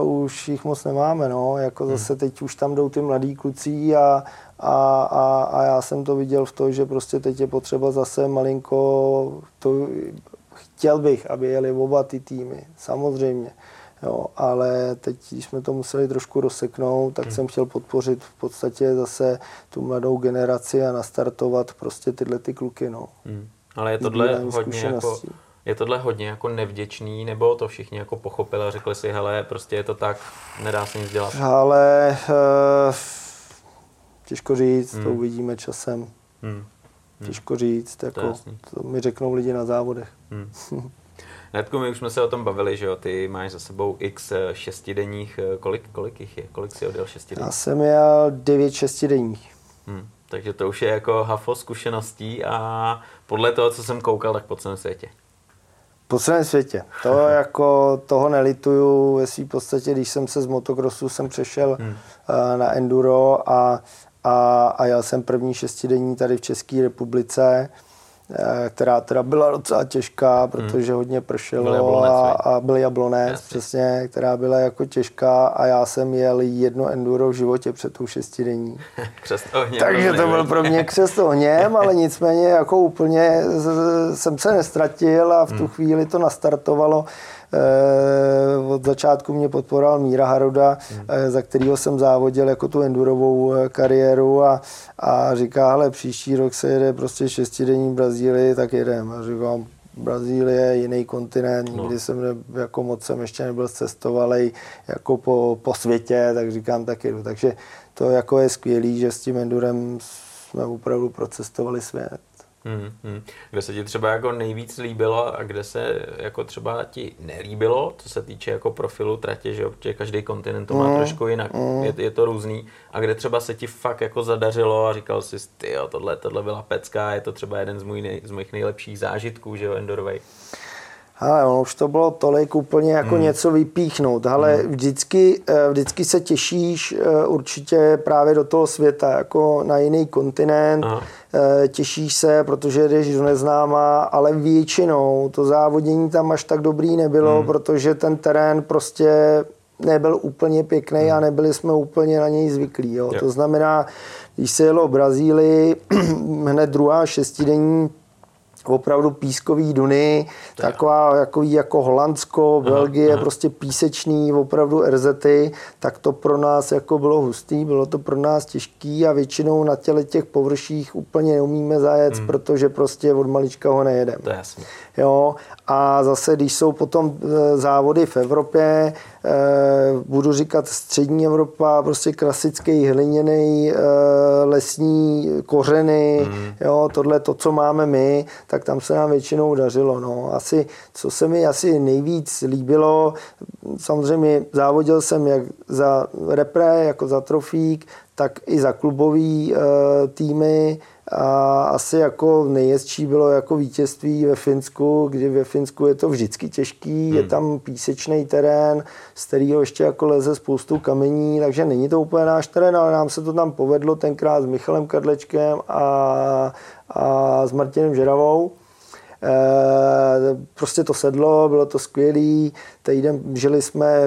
uh, už jich moc nemáme, no, jako hmm. zase teď už tam jdou ty mladí kluci a a, a, a já jsem to viděl v tom, že prostě teď je potřeba zase malinko, to, chtěl bych, aby jeli oba ty týmy, samozřejmě. Jo, ale teď, když jsme to museli trošku rozseknout, tak hmm. jsem chtěl podpořit v podstatě zase tu mladou generaci a nastartovat prostě tyhle ty kluky. No. Hmm. Ale je tohle hodně jako, je tohle hodně jako nevděčný, nebo to všichni jako pochopili a řekli si, hele, prostě je to tak, nedá se nic dělat? Ale uh, Těžko říct, hmm. to uvidíme časem. Hmm. Hmm. Těžko říct, jako, to, to mi řeknou lidi na závodech. Hmm. [LAUGHS] Netku, my už jsme se o tom bavili, že jo, ty máš za sebou x eh, šestidenních, eh, kolik, kolik jich je, kolik si odjel šestidenních? Já jsem jel devět šestidenních. Hmm. Takže to už je jako hafo zkušeností a podle toho, co jsem koukal, tak po celém světě. Po celém světě. To [LAUGHS] jako toho nelituju ve svým podstatě, když jsem se z motocrossu jsem přešel hmm. Eh, na enduro a a, a jel jsem první šestidenní tady v České republice, eh, která teda byla docela těžká, hmm. protože hmm. hodně pršelo byl jablonec, a, a byl jablonec, Jasně. přesně, která byla jako těžká a já jsem jel jedno enduro v životě před tou šestidenní. [LAUGHS] Takže to byl pro mě křest ohněm, [LAUGHS] ale nicméně jako úplně jsem se nestratil a v tu hmm. chvíli to nastartovalo od začátku mě podporoval Míra Haroda, hmm. za kterého jsem závodil jako tu endurovou eh, kariéru a, a říká, ale příští rok se jede prostě šestidenní Brazílii, tak jedem. A říkám, Brazílie, jiný kontinent, no. nikdy jsem ne, jako moc jsem ještě nebyl cestovalý jako po, po světě, tak říkám, tak jedu. Takže to jako je skvělý, že s tím endurem jsme opravdu procestovali svět. Hmm, hmm. Kde se ti třeba jako nejvíc líbilo a kde se jako třeba ti nelíbilo, co se týče jako profilu tratě, že protože každý kontinent to má hmm, trošku jinak, hmm. je, je, to různý. A kde třeba se ti fakt jako zadařilo a říkal jsi, ty jo, tohle, tohle byla pecka, je to třeba jeden z, můj nej, z mojich nejlepších zážitků, že jo, endurovej. Ale ono už to bylo tolik úplně jako hmm. něco vypíchnout. Ale hmm. vždycky, eh, vždycky se těšíš eh, určitě právě do toho světa, jako na jiný kontinent. Aha. Eh, těšíš se, protože jdeš do neznáma, ale většinou to závodění tam až tak dobrý nebylo, hmm. protože ten terén prostě nebyl úplně pěkný hmm. a nebyli jsme úplně na něj zvyklí. Jo. To znamená, když se jelo v Brazílii, [CLEARS THROAT] hned druhá šestidenní opravdu pískový duny, tak. taková jako, jako Holandsko, Belgie, aha, aha. prostě písečný, opravdu RZty, tak to pro nás jako bylo hustý, bylo to pro nás těžký a většinou na těle těch površích úplně neumíme zajet, hmm. protože prostě od malička ho nejedeme. To je jasný. Jo, a zase, když jsou potom e, závody v Evropě, e, budu říkat střední Evropa, prostě klasický hliněný e, lesní kořeny, mm. jo, tohle to, co máme my, tak tam se nám většinou dařilo. No. Asi, co se mi asi nejvíc líbilo, samozřejmě závodil jsem jak za repre, jako za trofík, tak i za klubový týmy, a asi jako nejjezdčí bylo jako vítězství ve Finsku, kdy ve Finsku je to vždycky těžký, hmm. je tam písečný terén, z kterého ještě jako leze spoustu kamení, takže není to úplně náš terén, ale nám se to tam povedlo tenkrát s Michalem Kadlečkem a, a s Martinem Žeravou. E, prostě to sedlo, bylo to skvělé. Týden žili jsme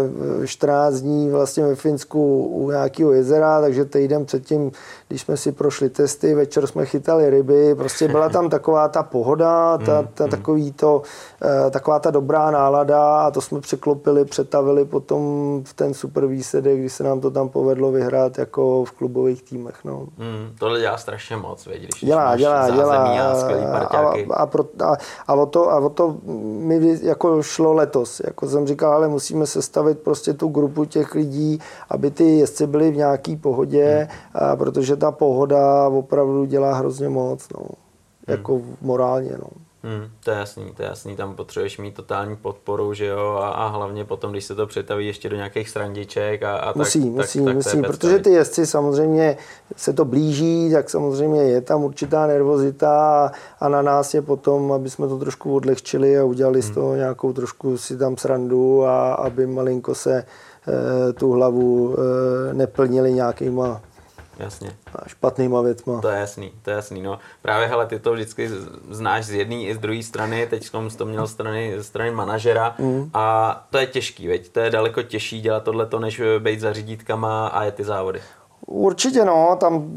14 dní vlastně ve Finsku u nějakého jezera, takže týden předtím, když jsme si prošli testy, večer jsme chytali ryby, prostě byla tam [LAUGHS] taková ta pohoda, ta, ta, mm, mm. takový to, eh, taková ta dobrá nálada a to jsme překlopili, přetavili potom v ten super výsledek, když se nám to tam povedlo vyhrát jako v klubových týmech. No. Mm, tohle dělá strašně moc, věď, když dělá, dělá, dělá. A, a, a, pro, a, a, o to, a o to mi jako šlo letos. Jako jsem říkal, ale musíme sestavit prostě tu grupu těch lidí, aby ty jezdci byli v nějaký pohodě, hmm. a protože ta pohoda opravdu dělá hrozně moc, no. Hmm. Jako morálně, no. Hmm, to je jasný, to je jasný, tam potřebuješ mít totální podporu, že jo, a, a hlavně potom, když se to přetaví ještě do nějakých srandiček a, a musí, tak, musí, tak, musí, tak protože ty jezdci samozřejmě se to blíží, tak samozřejmě je tam určitá nervozita a, a na nás je potom, aby jsme to trošku odlehčili a udělali hmm. z toho nějakou trošku si tam srandu a aby malinko se e, tu hlavu e, neplnili nějakýma Jasně. A špatnýma věcma. To je jasný, to je jasný. No. Právě hele, ty to vždycky znáš z jedné i z druhé strany, teď jsem to měl strany, strany manažera mm. a to je těžký, veď? to je daleko těžší dělat tohleto, než být za řídítkama a je ty závody. Určitě no, tam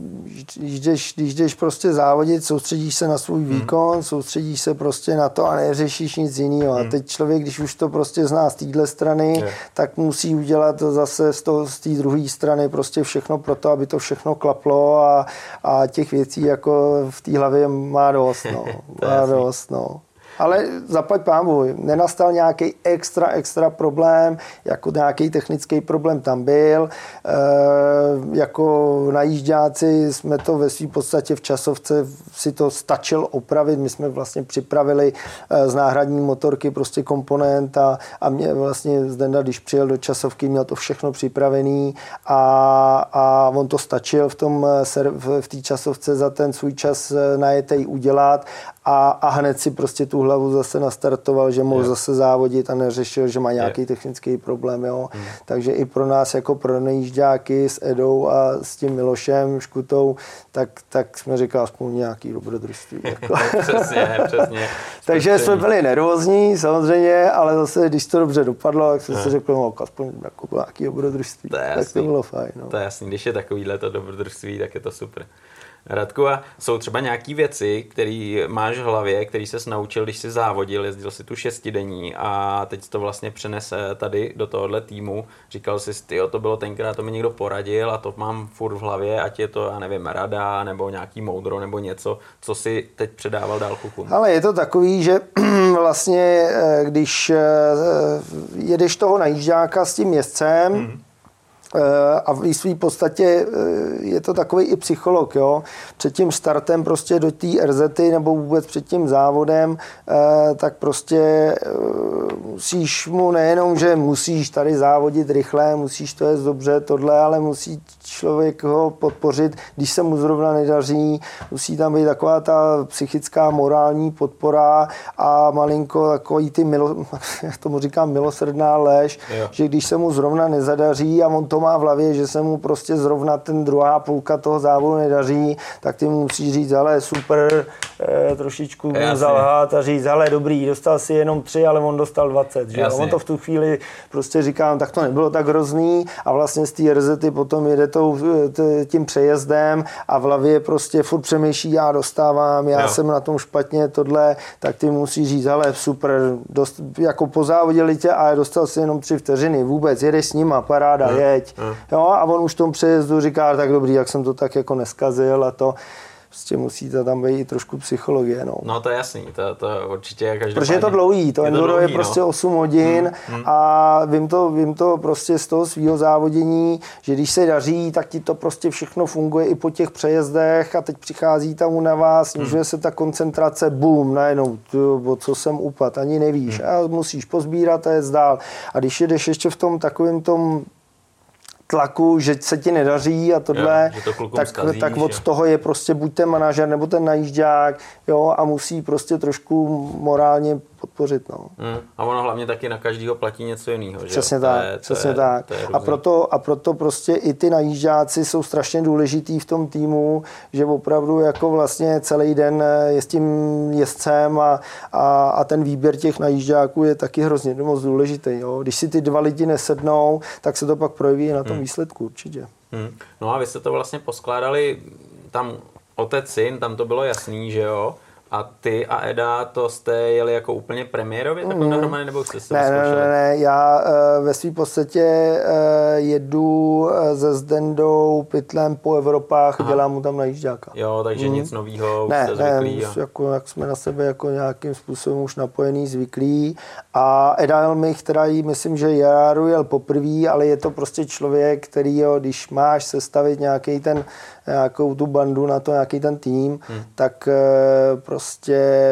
když jdeš, když jdeš prostě závodit, soustředíš se na svůj hmm. výkon, hmm. soustředíš se prostě na to a neřešíš nic jiného. Hmm. A teď člověk, když už to prostě zná z téhle strany, je. tak musí udělat zase z, toho, z té druhé strany prostě všechno pro to, aby to všechno klaplo a, a těch věcí jako v té hlavě má dost. No. [LAUGHS] má dost, no ale zaplať pámu, nenastal nějaký extra, extra problém, jako nějaký technický problém tam byl. E, jako najížďáci jsme to ve své podstatě v časovce si to stačil opravit. My jsme vlastně připravili e, z náhradní motorky prostě komponent a, a mě vlastně Zdenda, když přijel do časovky, měl to všechno připravený a, a on to stačil v tom eh, v, té časovce za ten svůj čas najetej udělat a, a hned si prostě tu hlavu zase nastartoval, že mohl je. zase závodit a neřešil, že má nějaký je. technický problém. Jo. Hmm. Takže i pro nás jako pro nejížďáky s Edou a s tím Milošem Škutou, tak, tak jsme říkali aspoň nějaký dobrodružství. [LAUGHS] Jako. přesně, přesně. [LAUGHS] Takže jsme byli nervózní samozřejmě, ale zase, když to dobře dopadlo, tak jsem si řekl, no, aspoň jako nějaký dobrodružství. To je tak to bylo fajn. No. To je jasný, když je takovýhle to dobrodružství, tak je to super. Radku, a jsou třeba nějaké věci, které máš v hlavě, který se naučil, když jsi závodil, jezdil si tu šestidení a teď to vlastně přenese tady do tohohle týmu. Říkal jsi, ty, to bylo tenkrát, to mi někdo poradil a to mám furt v hlavě, ať je to, já nevím, rada nebo nějaký moudro nebo něco, co si teď předával dál klukům. Ale je to takový, že [CLEARS THROAT] vlastně, eh, když eh, jedeš toho najížďáka s tím jezdcem, hmm Eh, a v své podstatě eh, je to takový i psycholog, jo. Před tím startem prostě do té RZ nebo vůbec před tím závodem, eh, tak prostě musíš mu nejenom, že musíš tady závodit rychle, musíš to jest dobře, tohle, ale musí člověk ho podpořit, když se mu zrovna nedaří, musí tam být taková ta psychická, morální podpora a malinko takový ty, milo, [LAUGHS] jak tomu říkám, milosrdná lež, jo. že když se mu zrovna nezadaří a on to má v hlavě, že se mu prostě zrovna ten druhá půlka toho závodu nedaří, tak ty mu musí říct, ale super, eh, trošičku zalhát a říct, ale dobrý, dostal si jenom tři, ale on dostal 20. Že? On to v tu chvíli prostě říkám, tak to nebylo tak hrozný a vlastně z té RZty potom jede tou, tím přejezdem a v hlavě prostě furt přemýšlí, já dostávám, já jo. jsem na tom špatně, tohle, tak ty musí říct, ale super, dost, jako pozávodili tě a dostal si jenom tři vteřiny, vůbec, jedeš s nima, paráda, jo. jeď. Jo. jo. a on už v tom přejezdu říká, tak dobrý, jak jsem to tak jako neskazil a to prostě musí to tam být trošku psychologie. No, no to je jasný, to, to určitě každopádně. Protože je to dlouhý, to je enduro dlouhý, je prostě no. 8 hodin hmm, hmm. a vím to, vím to prostě z toho svého závodění, že když se daří, tak ti to prostě všechno funguje i po těch přejezdech a teď přichází tam na vás, snižuje hmm. se ta koncentrace, boom, najednou, o co jsem upad, ani nevíš hmm. a musíš pozbírat a je dál. A když jedeš ještě v tom takovém tom tlaku, že se ti nedaří a tohle, jo, to tak, skazíš, tak od toho je prostě buď ten manažer nebo ten najížďák jo, a musí prostě trošku morálně podpořit. No. Hmm. A ono hlavně taky na každého platí něco jiného. Přesně že? tak. To je, přesně to je, tak. To je a, proto, a proto prostě i ty najížďáci jsou strašně důležitý v tom týmu, že opravdu jako vlastně celý den je s tím jezdcem a, a, a ten výběr těch najížďáků je taky hrozně moc důležitý. Jo. Když si ty dva lidi nesednou, tak se to pak projeví na tom hmm. výsledku určitě. Hmm. No a vy jste to vlastně poskládali tam otec, syn, tam to bylo jasný, že jo? A ty a Eda, to jste jeli jako úplně premiérově takhle mm. dohromady, nebo jste se ne, ne, ne, ne, já uh, ve svým podstatě uh, jedu uh, se Zdendou pytlem po Evropách, Aha. dělám mu tam najížďáka. Jo, takže mm. nic novýho, ne, jste zvyklý. Ne, a... jako, jak jsme na sebe jako nějakým způsobem už napojený, zvyklí. A Eda Elmich, která jí myslím, že Jaru jel poprvé, ale je to prostě člověk, který jo, když máš sestavit nějaký ten nějakou tu bandu na to, nějaký ten tým, hmm. tak eh, prostě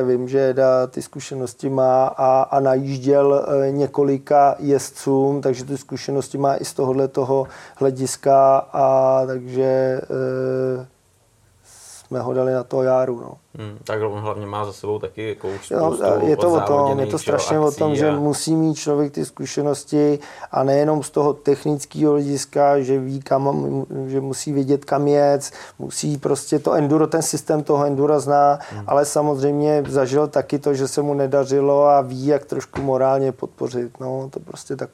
vím, že Eda ty zkušenosti má a, a najížděl eh, několika jezdcům, takže ty zkušenosti má i z tohohle toho hlediska a takže e, jsme ho dali na to járu. No. Hmm, tak on hlavně má za sebou taky jako spoustu Je to o tom, je to strašně o tom, a... že musí mít člověk ty zkušenosti a nejenom z toho technického hlediska, že ví, kam, že musí vědět, kam jet, musí prostě to enduro, ten systém toho endura zná, hmm. ale samozřejmě zažil taky to, že se mu nedařilo a ví, jak trošku morálně podpořit. No, to prostě tak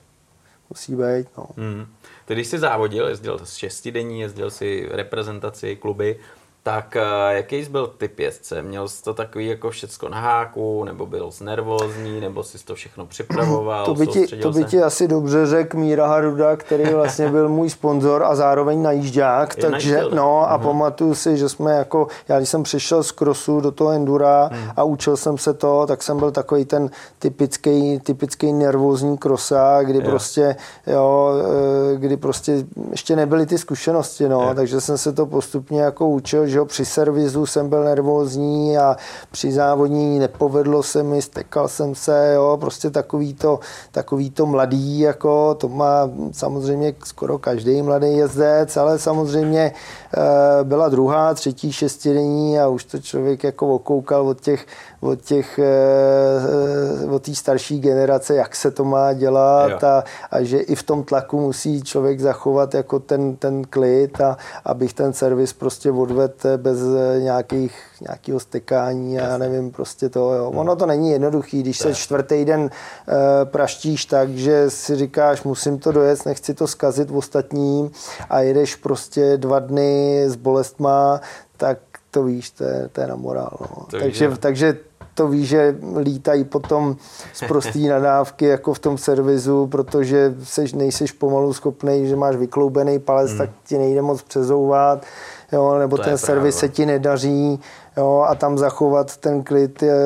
musí být. No. Hmm. Ty, když jsi závodil, jezdil šestidenní, jezdil si reprezentaci, kluby, tak eh, jaký jsi byl typ jezdce? Měl jsi to takový jako všecko na háku, nebo byl jsi nervózní, nebo jsi to všechno připravoval? To by, ti, to by ti asi dobře řekl Míra Haruda, který vlastně byl můj sponzor a zároveň najížďák, Je takže no a uh-huh. pamatuju si, že jsme jako, já když jsem přišel z krosu do toho endura uh-huh. a učil jsem se to, tak jsem byl takový ten typický, typický nervózní krosa, kdy jo. prostě, jo, eh, kdy prostě ještě nebyly ty zkušenosti, no, jo. takže jsem se to postupně jako učil, že jo, při servisu jsem byl nervózní a při závodní nepovedlo se mi, stekal jsem se, jo, prostě takový to, takový to mladý, jako to má samozřejmě skoro každý mladý jezdec, ale samozřejmě e, byla druhá, třetí, šestidenní a už to člověk jako okoukal od těch, od těch, e, od té starší generace, jak se to má dělat a, a, že i v tom tlaku musí člověk zachovat jako ten, ten klid a abych ten servis prostě odvedl bez nějakých, nějakého stekání a já nevím, prostě to, jo. Ono to není jednoduchý, když se čtvrtý den praštíš tak, že si říkáš, musím to dojet, nechci to zkazit v ostatním a jedeš prostě dva dny s bolestma, tak to víš, to je, to je na morál. No. Takže, takže to ví, že lítají potom z prostý [LAUGHS] nadávky jako v tom servisu, protože seš, nejseš pomalu schopný, že máš vykloubený palec, hmm. tak ti nejde moc přezouvat jo, nebo to ten servis se ti nedaří jo, a tam zachovat ten klid je,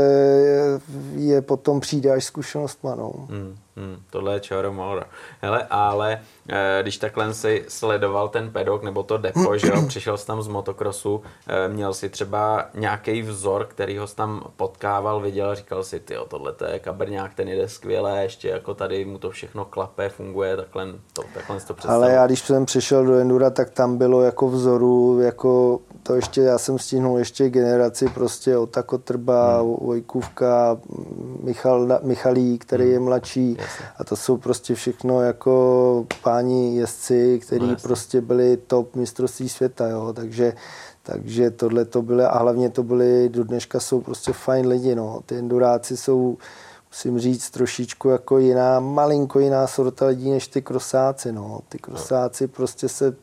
je potom přijde až zkušenostma. No. Hmm, hmm, tohle je čaro mora. Hele, ale eh, když takhle si sledoval ten pedok nebo to depo, že jo, přišel jsi tam z motokrosu, eh, měl si třeba nějaký vzor, který ho tam potkával, viděl, říkal si, ty tohle to je kabrňák, ten jede skvěle, ještě jako tady mu to všechno klape, funguje, takhle to, takhle to představil. Ale já když jsem přišel do Endura, tak tam bylo jako vzoru, jako to ještě, já jsem stihnul ještě generaci prostě Ota Kotrba, hmm. Vojkůvka, Michal, Michalí, který hmm. je mladší Jasně. a to jsou prostě všechno jako páni jezdci, kteří no, prostě byli top mistrovství světa, jo, takže takže tohle to byly, a hlavně to byly, do dneška jsou prostě fajn lidi, no. Ty enduráci jsou, musím říct, trošičku jako jiná, malinko jiná sorta lidí než ty krosáci, no. Ty krosáci prostě se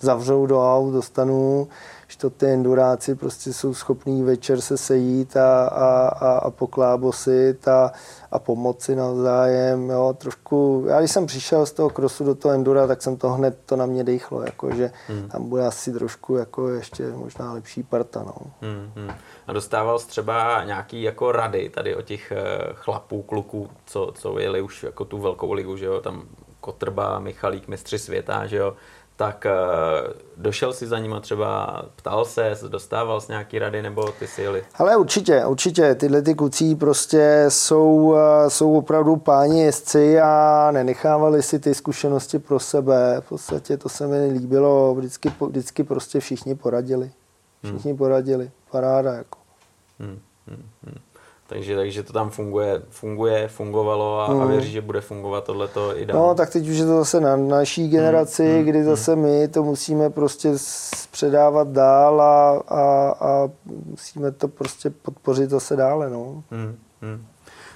zavřou do aut, dostanou že to ty enduráci prostě jsou schopní večer se sejít a, a, a, a poklábosit a, a pomoci navzájem, jo, trošku, já když jsem přišel z toho krosu do toho endura, tak jsem to hned, to na mě dejchlo, jako, že hmm. tam bude asi trošku jako ještě možná lepší parta, no. Hmm, hmm. A dostával jsi třeba nějaký jako rady tady o těch eh, chlapů, kluků, co, co jeli už jako tu velkou ligu, že jo, tam Kotrba, Michalík, mistři světa, že jo, tak uh, došel si za nima třeba, ptal se, dostával z nějaký rady, nebo ty si jeli? Ale určitě, určitě. Tyhle ty kucí prostě jsou, eh, jsou opravdu páni jezdci a nenechávali si ty zkušenosti pro sebe. V podstatě to se mi líbilo, vždycky, vždycky prostě všichni poradili. Všichni hmm. poradili. Paráda jako. Hmm, hmm, hmm. Takže, takže to tam funguje, funguje fungovalo a, mm. a věří, že bude fungovat tohleto i dál. No, tak teď už je to zase na naší generaci, mm. kdy hmm. zase my to musíme prostě předávat dál a, a, a musíme to prostě podpořit zase dále. No. Mm. Mm.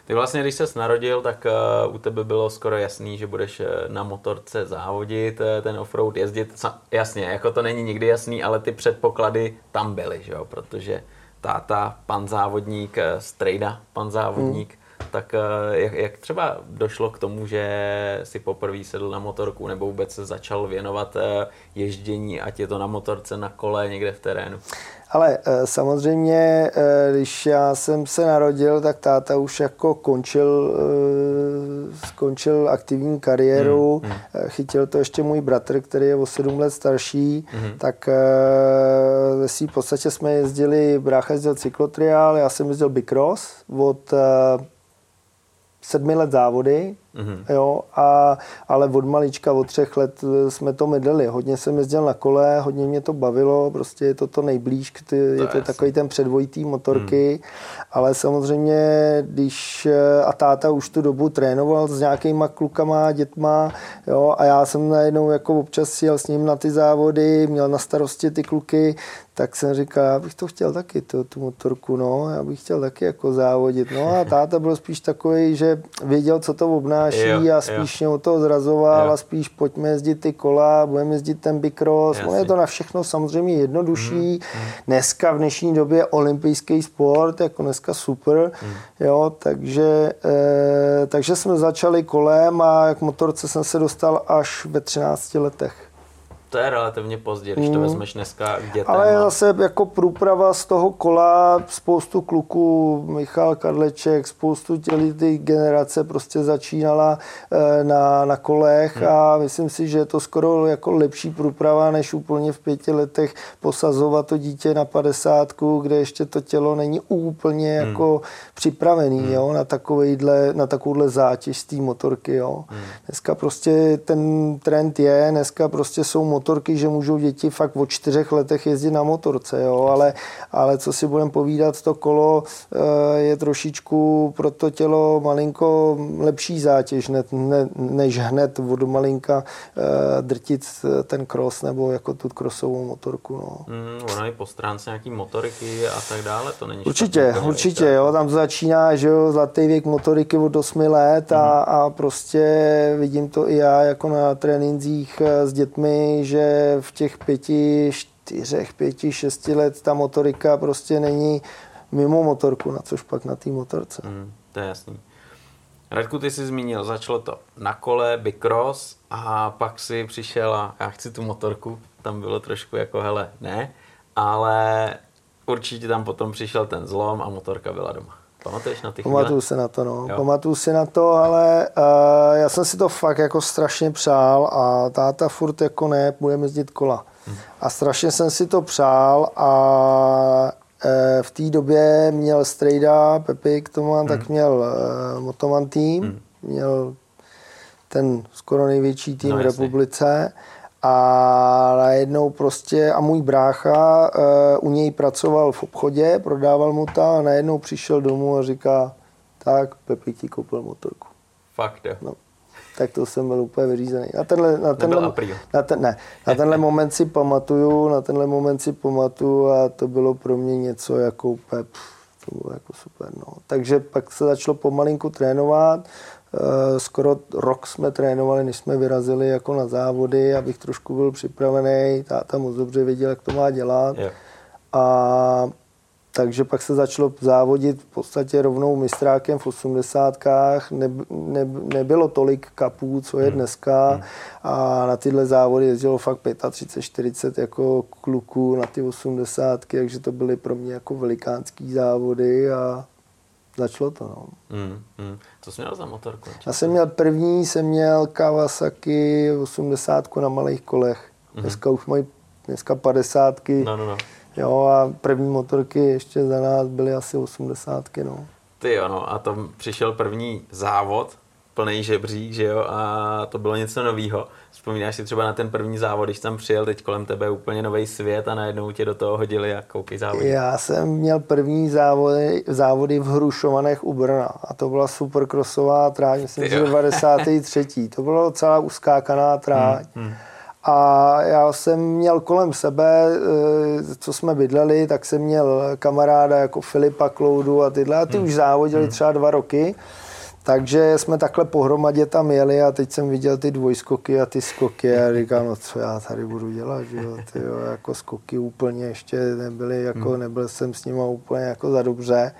Ty vlastně, když ses narodil, tak uh, u tebe bylo skoro jasný, že budeš uh, na motorce závodit, uh, ten offroad jezdit. Jasně, jako to není nikdy jasný, ale ty předpoklady tam byly, že jo? protože táta, pan závodník, eh, strejda, pan závodník, hmm. tak eh, jak, jak třeba došlo k tomu, že si poprvé sedl na motorku nebo vůbec se začal věnovat eh, ježdění, ať je to na motorce, na kole, někde v terénu? Ale samozřejmě, když já jsem se narodil, tak táta už jako končil, skončil aktivní kariéru. Hmm, hmm. Chytil to ještě můj bratr, který je o sedm let starší. Hmm. Tak ve v podstatě jsme jezdili, brácha jezdil cyklotriál, já jsem jezdil bicross od sedmi let závody, mm-hmm. jo, a, ale od malička, od třech let eh, jsme to mydlili. Hodně jsem jezdil na kole, hodně mě to bavilo, prostě je to to nejblíž, ty, to je to takový ten předvojitý motorky, mm. ale samozřejmě, když eh, a táta už tu dobu trénoval s nějakýma klukama, dětma, jo, a já jsem najednou jako občas jel s ním na ty závody, měl na starosti ty kluky, tak jsem říkal, já bych to chtěl taky, tu, tu motorku, no, já bych chtěl taky jako závodit. No a táta byl spíš takový, že věděl, co to obnáší jo, a spíš jo. mě o toho zrazoval jo. a spíš pojďme jezdit ty kola, budeme jezdit ten bikros. No je to na všechno samozřejmě jednodušší. Mm. Dneska v dnešní době olympijský sport, jako dneska super, mm. jo, takže, e, takže jsme začali kolem a jak motorce jsem se dostal až ve 13 letech to je relativně pozdě, když to hmm. vezmeš dneska k dětem. Ale zase jako průprava z toho kola, spoustu kluků, Michal Karleček, spoustu těch ty generace prostě začínala eh, na, na kolech hmm. a myslím si, že je to skoro jako lepší průprava, než úplně v pěti letech posazovat to dítě na padesátku, kde ještě to tělo není úplně hmm. jako připravený hmm. jo, na, takovejhle, na takovouhle zátěž z té motorky. Jo. Hmm. Dneska prostě ten trend je, dneska prostě jsou motorky, že můžou děti fakt o čtyřech letech jezdit na motorce, jo, ale, ale co si budeme povídat, to kolo eh, je trošičku pro to tělo malinko lepší zátěž, ne, ne, než hned od malinka eh, drtit ten cross nebo jako tu crossovou motorku. No. Mm, ono je po stránce nějaký motoriky a tak dále, to není Určitě, špatný, určitě, jo, tam začíná, že jo, zlatý věk motoriky od 8 let a, mm. a prostě vidím to i já jako na trénincích eh, s dětmi, že v těch pěti, čtyřech, pěti, šesti let ta motorika prostě není mimo motorku, na což pak na té motorce. Mm, to je jasný. Radku, ty jsi zmínil, začalo to na kole, bicross a pak si přišel a já chci tu motorku, tam bylo trošku jako hele, ne, ale určitě tam potom přišel ten zlom a motorka byla doma. Pamatuješ na ty Pamatuju se na to, no. Jo. Pamatuju si na to, ale uh, já jsem si to fakt jako strašně přál a táta furt jako ne, budeme jezdit kola. Hmm. A strašně jsem si to přál a uh, v té době měl Strejda, Pepik to mám, hmm. tak měl uh, Motoman tým, hmm. měl ten skoro největší tým no, v republice. Jasný a najednou prostě, a můj brácha uh, u něj pracoval v obchodě, prodával mu to a najednou přišel domů a říká, tak Pepi ti koupil motorku. Fakt, jo. No. Tak to jsem byl úplně vyřízený. Na tenhle, na tenhle, na ten, ne, na tenhle moment si pamatuju, na tenhle moment si pamatuju a to bylo pro mě něco jako úplně, pff, to bylo jako super. No. Takže pak se začalo pomalinku trénovat, skoro rok jsme trénovali, než jsme vyrazili jako na závody, abych trošku byl připravený. Táta moc dobře věděl, jak to má dělat. Yeah. A takže pak se začalo závodit v podstatě rovnou mistrákem v osmdesátkách. Ne, ne, nebylo tolik kapů, co je hmm. dneska. Hmm. A na tyhle závody jezdilo fakt 35, 40 jako kluků na ty osmdesátky, takže to byly pro mě jako velikánský závody a začalo to. No. Mm, mm. Co jsi měl za motorku? Já jsem měl první, jsem měl Kawasaki 80 na malých kolech. Dneska už mají dneska padesátky. No, no, no. Jo, a první motorky ještě za nás byly asi osmdesátky, no. Ty jo, no, a tam přišel první závod, plný žebřík, že jo, a to bylo něco nového. Vzpomínáš si třeba na ten první závod, když tam přijel teď kolem tebe úplně nový svět a najednou tě do toho hodili a koukej závod. Já jsem měl první závody, závody v Hrušovanech u Brna a to byla supercrossová tráť, myslím, že 93. [LAUGHS] To byla docela uskákaná tráť. Hmm, hmm. A já jsem měl kolem sebe, eh, co jsme bydleli, tak jsem měl kamaráda jako Filipa Kloudu a tyhle. A ty hmm. už závodili hmm. třeba dva roky. Takže jsme takhle pohromadě tam jeli a teď jsem viděl ty dvojskoky a ty skoky a říkám, no co já tady budu dělat, že jo, ty jo, jako skoky úplně ještě nebyly, jako hmm. nebyl jsem s nima úplně jako za dobře.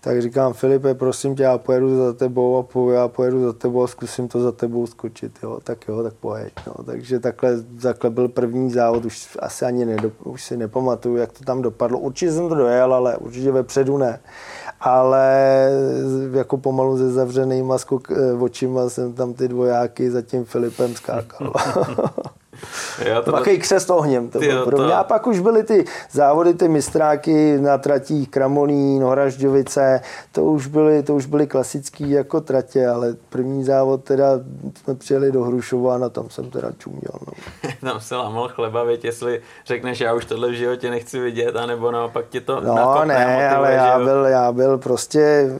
Tak říkám, Filipe, prosím tě, já pojedu za tebou a po, já pojedu za tebou a zkusím to za tebou skočit, jo, tak jo, tak pojeď, no. Takže takhle, takhle byl první závod, už asi ani nedop, už si nepamatuju, jak to tam dopadlo. Určitě jsem to dojel, ale určitě vepředu ne ale jako pomalu ze zavřenýma skok, eh, očima jsem tam ty dvojáky za tím Filipem skákal. [LAUGHS] Jo, to Takový křest ohněm to bylo pro mě. To... A pak už byly ty závody, ty mistráky na tratích Kramolín, Horažďovice, to už byly, to už byly klasický jako tratě, ale první závod teda jsme přijeli do Hrušova a tom jsem teda čuměl. No. [LAUGHS] tam se lámal chleba, věď, jestli řekneš, já už tohle v životě nechci vidět, anebo naopak ti to No ne, motivuje, ale já byl, já byl prostě,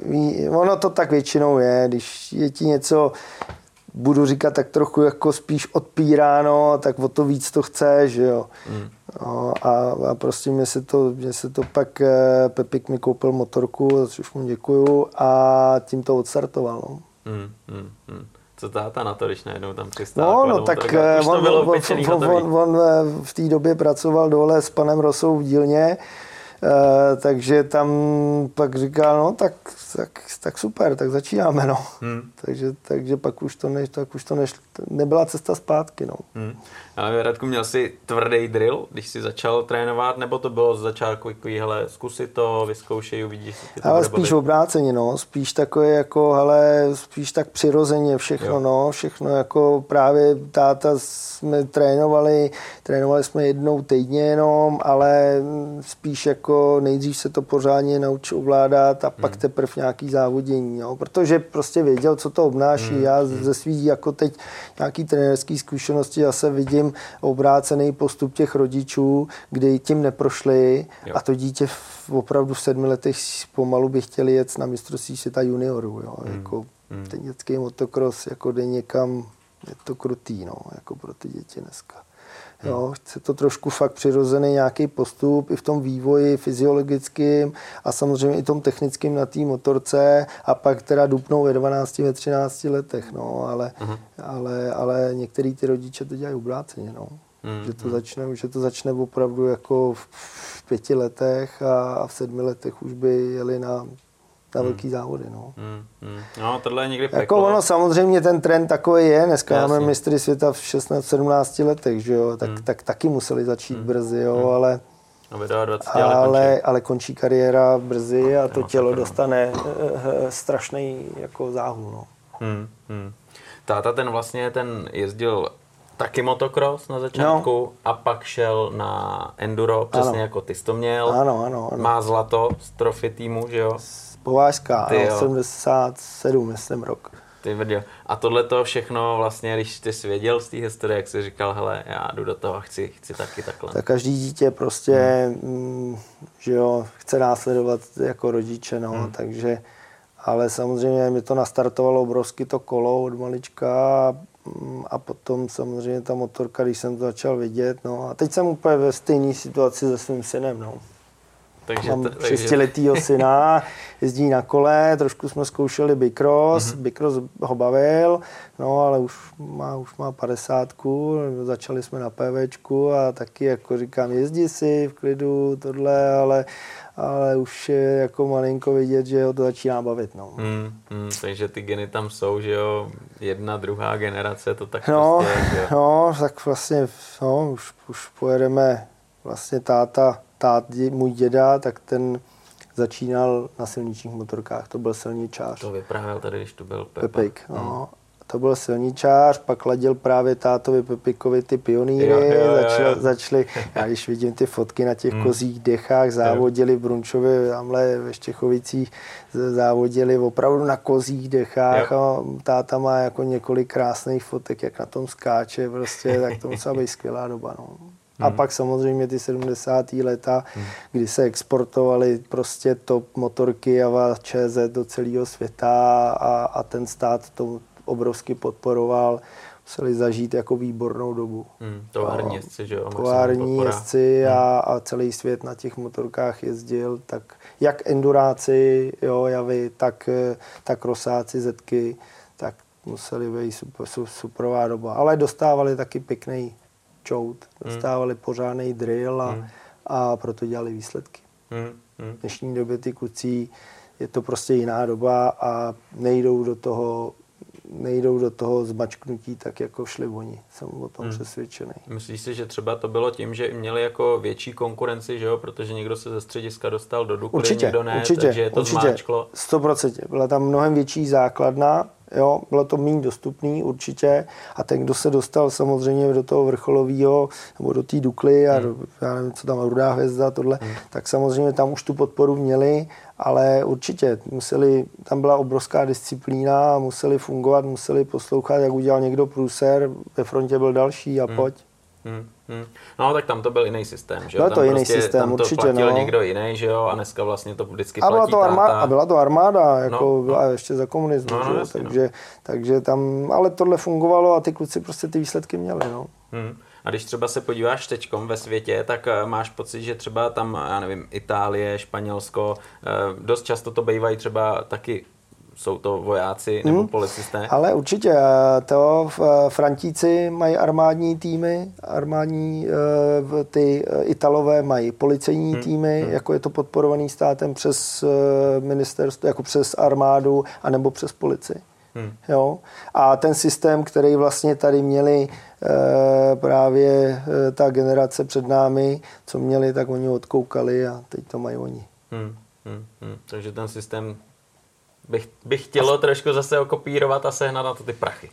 ono to tak většinou je, když je ti něco budu říkat tak trochu jako spíš odpíráno, tak o to víc to chce, že jo. Mm. No, a, a prostě mě se to, mě se to pak, eh, Pepik mi koupil motorku, za což mu děkuju a tím to odstartoval, no. Mm, mm, mm. Co táta na to, když najednou tam přistál? No, no tak on, on, on, on, on, on v té době pracoval dole s panem Rosou v dílně, Uh, takže tam pak říká, no tak, tak, tak super, tak začínáme, no. Hmm. takže, takže pak už to, ne, tak už to nešlo, nebyla cesta zpátky, no. Hmm. Ale Radku, měl jsi tvrdý drill, když jsi začal trénovat, nebo to bylo z začátku takový, hele, zkusi to, vyzkoušej, uvidíš, to Ale spíš bavit. obráceně, no, spíš takové jako, hele, spíš tak přirozeně všechno, jo. no, všechno jako právě táta jsme trénovali, trénovali jsme jednou týdně jenom, ale spíš jako nejdřív se to pořádně naučil ovládat a hmm. pak teprve nějaký závodění, jo, protože prostě věděl, co to obnáší. Hmm. Já hmm. ze svých jako teď nějaký trenérský zkušenosti zase vidím obrácený postup těch rodičů, kdy tím neprošli jo. a to dítě v, opravdu v sedmi letech pomalu by chtěli jet na mistrovství světa juniorů. Jo. Hmm. Jako hmm. ten dětský motocross jako jde někam, je to krutý no, jako pro ty děti dneska. Jo, chce to trošku fakt přirozený nějaký postup i v tom vývoji fyziologickým a samozřejmě i tom technickým na té motorce a pak teda dupnou ve 12, ve 13 letech, no, ale, uh-huh. ale, ale některý ty rodiče to dělají obráceně, no. Mm, že to, začne, že to začne opravdu jako v, v pěti letech a, a v sedmi letech už by jeli na na hmm. velký závody. No. Hmm, hmm. no, tohle je někdy peklo. Jako ono samozřejmě ten trend takový je, dneska Jasně. máme mistry světa v 16-17 letech, že jo, tak, hmm. tak taky museli začít hmm. brzy, jo, hmm. ale No, 20, ale, ale, končí. ale končí kariéra brzy a to tělo dostane uh, strašný jako záhu. No. Hmm, hmm. Táta ten vlastně ten jezdil taky motocross na začátku no. a pak šel na enduro, přesně ano. jako ty jsi to měl. Ano, ano, ano. Má zlato z trofy týmu, že jo? Povážka, Ty ano, 77, myslím, rok. Ty viděl. A tohle to všechno vlastně, když ty jsi věděl z té historie, jak jsi říkal, hele, já jdu do toho a chci, chci taky takhle. Tak každý dítě prostě, hmm. Mm, že jo, chce následovat jako rodiče, no, hmm. takže, ale samozřejmě mi to nastartovalo obrovsky to kolo od malička mm, a potom samozřejmě ta motorka, když jsem to začal vidět, no a teď jsem úplně ve stejné situaci se svým synem, no. Takže Mám t- šestiletýho [LAUGHS] syna, jezdí na kole, trošku jsme zkoušeli bikros, mm-hmm. bikros ho bavil, no ale už má, už má padesátku, začali jsme na PVčku a taky jako říkám, jezdí si v klidu, tohle, ale, ale už je jako malinko vidět, že ho to začíná bavit. No. Mm, mm, takže ty geny tam jsou, že jo, jedna, druhá generace, to tak no, prostě je, že jo? No, tak vlastně, no, už, už pojedeme vlastně táta tát, můj děda, tak ten začínal na silničních motorkách, to byl silničář. To vyprávěl tady, když tu byl Pepa. Pepik, no. Hmm. to byl silničář, pak ladil právě tátovi Pepikovi ty pionýry, Jo, jo, jo, začali, jo. začali, já když vidím ty fotky na těch Hmm. kozích dechách, závodili v Brunčově, tamhle ve Štěchovicích, závodili opravdu na kozích dechách a táta má jako několik krásných fotek, jak na tom skáče, prostě, tak to musela být skvělá doba. No. A Hmm. pak samozřejmě ty 70. leta, kdy se exportovaly prostě top motorky a ČZ do celého světa a, a ten stát to obrovsky podporoval. Museli zažít jako výbornou dobu. Hmm, tovární jezdci, že jo? podpora. jezdci a, a celý svět na těch motorkách jezdil, tak jak enduráci, jo, javy, tak, tak rosáci, zetky, tak museli být super, su- superová doba. Ale dostávali taky pěkný čout, dostávali pořádný drill a, Hmm. a proto dělali výsledky. Hmm, hmm. V dnešní době ty kucí je to prostě jiná doba a nejdou do toho nejdou do toho zmačknutí tak, jako šli oni. Jsem o tom Hmm. přesvědčený. Myslíš si, že třeba to bylo tím, že měli jako větší konkurenci, že jo? Protože někdo se ze střediska dostal do Dukly, Určitě, někdo ne, určitě, takže je to určitě. zmáčklo. 100%. Byla tam mnohem větší základna, jo, bylo to méně dostupný určitě a ten, kdo se dostal samozřejmě do toho vrcholového nebo do té Dukly a do, já nevím, co tam, Rudá hvězda, tohle, tak samozřejmě tam už tu podporu měli, ale určitě museli, tam byla obrovská disciplína, museli fungovat, museli poslouchat, jak udělal někdo průser, ve frontě byl další a pojď. Hmm, hmm. No, tak tam to byl jiný systém, že jo? Byl tam to jiný systém, tam to určitě, platil no. někdo jiný, že jo? A dneska vlastně to vždycky A byla, to armáda, táta. a byla to armáda, jako No, no, byla no. ještě za komunismu, No, no, že jo, jasně, no. takže, takže tam, ale tohle fungovalo a ty kluci prostě ty výsledky měli, no. Hmm. A když třeba se podíváš teďkom ve světě, tak eh, máš pocit, že třeba tam, já nevím, Itálie, Španělsko, eh, dost často to bývají třeba taky, jsou to vojáci nebo Hmm. policisté. Ale určitě, eh, to Frantíci mají armádní týmy, armádní, eh, v- ty eh, Italové mají policejní Hmm. týmy, jako je to podporovaný státem přes eh, ministerstvo, jako přes armádu, anebo přes policii. Hmm. Jo? A ten systém, který vlastně tady měli e, právě e, ta generace před námi, co měli, tak oni odkoukali a teď to mají oni. Hmm. Hmm. Hmm. Takže ten systém bych, bych chtělo trošku zase okopírovat a sehnat na to ty prachy.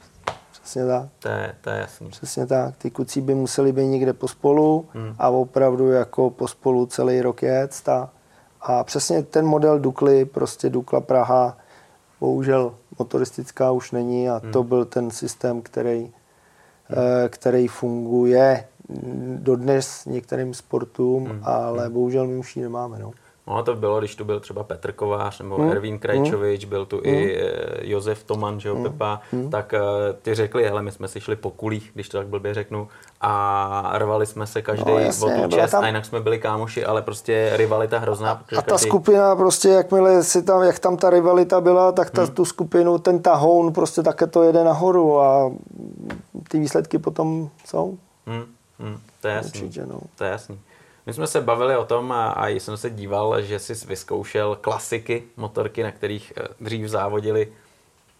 Přesně tak. To je, to je jasný. Přesně tak. Ty kucí by museli být někde pospolu Hmm. a opravdu jako pospolu celý rok jet. A, a přesně ten model Dukly, prostě Dukla Praha, bohužel motoristická už není a Hmm. to byl ten systém, který, eh, který funguje dodnes některým sportům, Hmm. ale bohužel my už ji nemáme. No. No a to bylo, když tu byl třeba Petr Kovář nebo Hmm. Ervín Krajčovič, byl tu i eh, Josef Toman, že jo, Hmm. Pepa, tak eh, ty řekli, hele, my jsme si šli po kulích, když to tak blbě řeknu, a rvali jsme se každý No, o jasně, tu byla čest tam- a jinak jsme byli kámoši, ale prostě rivalita hrozná. protože A ta každý- skupina prostě, jakmile si tam, jak tam ta rivalita byla, tak ta, tu skupinu, ten tahoun prostě také to jede nahoru a ty výsledky potom jsou. Hmm, hmm, to je jasný. Určitě, no. To je jasný. My jsme se bavili o tom a, a jsem se díval, že jsi vyzkoušel klasiky, motorky, na kterých eh, dřív závodili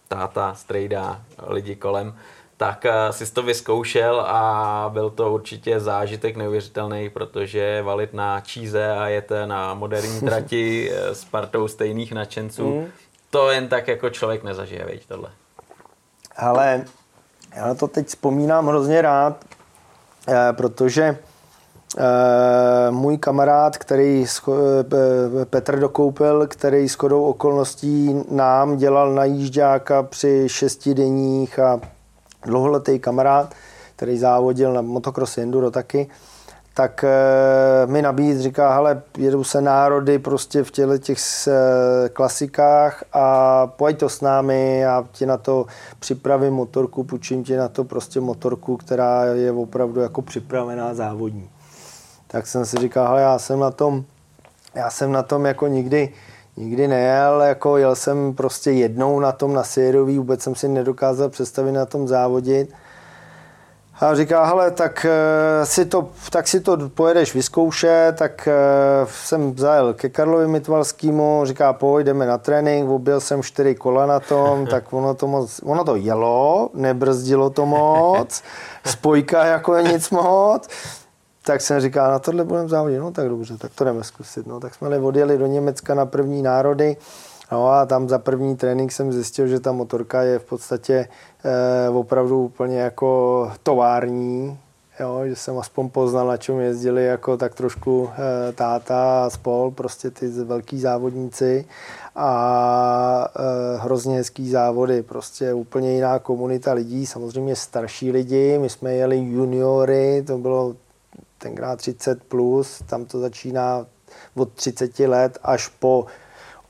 táta, strejda, lidi kolem. Tak eh, jsi to vyzkoušel a byl to určitě zážitek neuvěřitelný, protože valit na číze a jet na moderní [LAUGHS] trati eh, s partou stejných nadšenců, to jen tak jako člověk nezažije, veď tohle. Ale já na to teď vzpomínám hrozně rád, eh, protože eh, můj kamarád, který scho- eh, Petr Dokoupil, který s chodou okolností nám dělal najížďáka při šestidenních a dlouholetý kamarád, který závodil na motocross enduro taky, tak mi nabíd, říká, hele, jedou se národy prostě v těle těch klasikách a pojď to s námi, já ti na to připravím motorku, půjčím ti na to prostě motorku, která je opravdu jako připravená závodní. Tak jsem si říkal, hele, já jsem na tom, já jsem na tom jako nikdy, nikdy nejel, jako jel jsem prostě jednou na tom na sériový, vůbec jsem si nedokázal představit na tom závodit. A říká, hele, tak eh, si to, tak si to pojedeš vyzkoušet, tak eh, jsem zajel ke Karlovi Mitvalskému, říká, pojďme na trénink, objel jsem čtyři kola na tom, [LAUGHS] tak ono to moc, ono to jelo, nebrzdilo to moc, spojka jako nic moc, tak jsem říkal, na tohle budeme závodit, no tak dobře, tak to jdeme zkusit. No, tak jsme odjeli do Německa na první národy, No a tam za první trénink jsem zjistil, že ta motorka je v podstatě eh, opravdu úplně jako tovární, jo, že jsem aspoň poznal, na čem jezdili jako tak trošku eh, táta a spol, prostě ty velký závodníci. A eh, hrozně hezký závody, prostě úplně jiná komunita lidí, samozřejmě starší lidi, my jsme jeli juniory, to bylo tenkrát 30 plus, tam to začíná od 30 let až po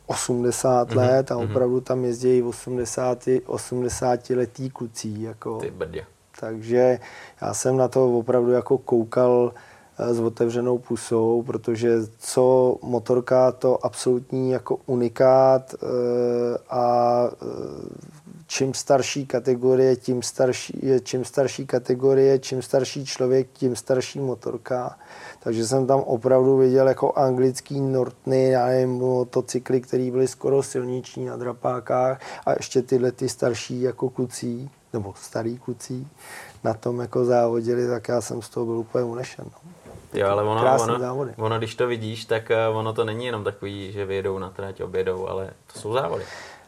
80 mm-hmm. let a mhm. opravdu tam jezdí 80, 80 letý kluci. Jako. Ty brdě. Takže já jsem na to opravdu jako koukal eh, s otevřenou pusou, protože co motorka, to absolutní jako unikát eh, a eh, čím starší kategorie, tím starší, čím starší kategorie, čím starší člověk, tím starší motorka. Takže jsem tam opravdu viděl jako anglický Nortny, já nevím, motocykly, které byly skoro silniční na drapákách a ještě tyhle ty starší jako klucí, nebo starý klucí na tom jako závodili, tak já jsem z toho byl úplně unešen. No. Jo, ale ono, ono, ono, když to vidíš, tak eh, ono to není jenom takový, že vyjedou na trať, objedou, ale to jsou závody.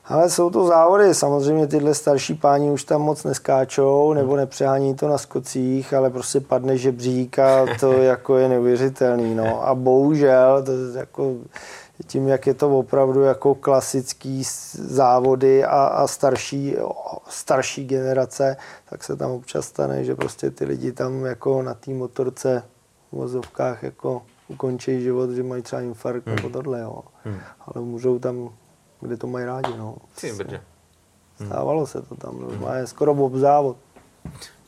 Ale jsou to závody, samozřejmě tyhle starší páni už tam moc neskáčou nebo nepřehání to na skocích, ale prostě padne žebřík a to [LAUGHS] jako je neuvěřitelný. No. A bohužel, to je jako tím, jak je to opravdu jako klasický závody a, a starší, starší generace, tak se tam občas stane, že prostě ty lidi tam jako na té motorce v vozovkách jako ukončí život, že mají třeba infarkt hmm. nebo tohle, jo. Hmm. Ale můžou tam kde to mají rádi. No. Ty brdě. Stávalo se to tam, no. má je skoro obzávod.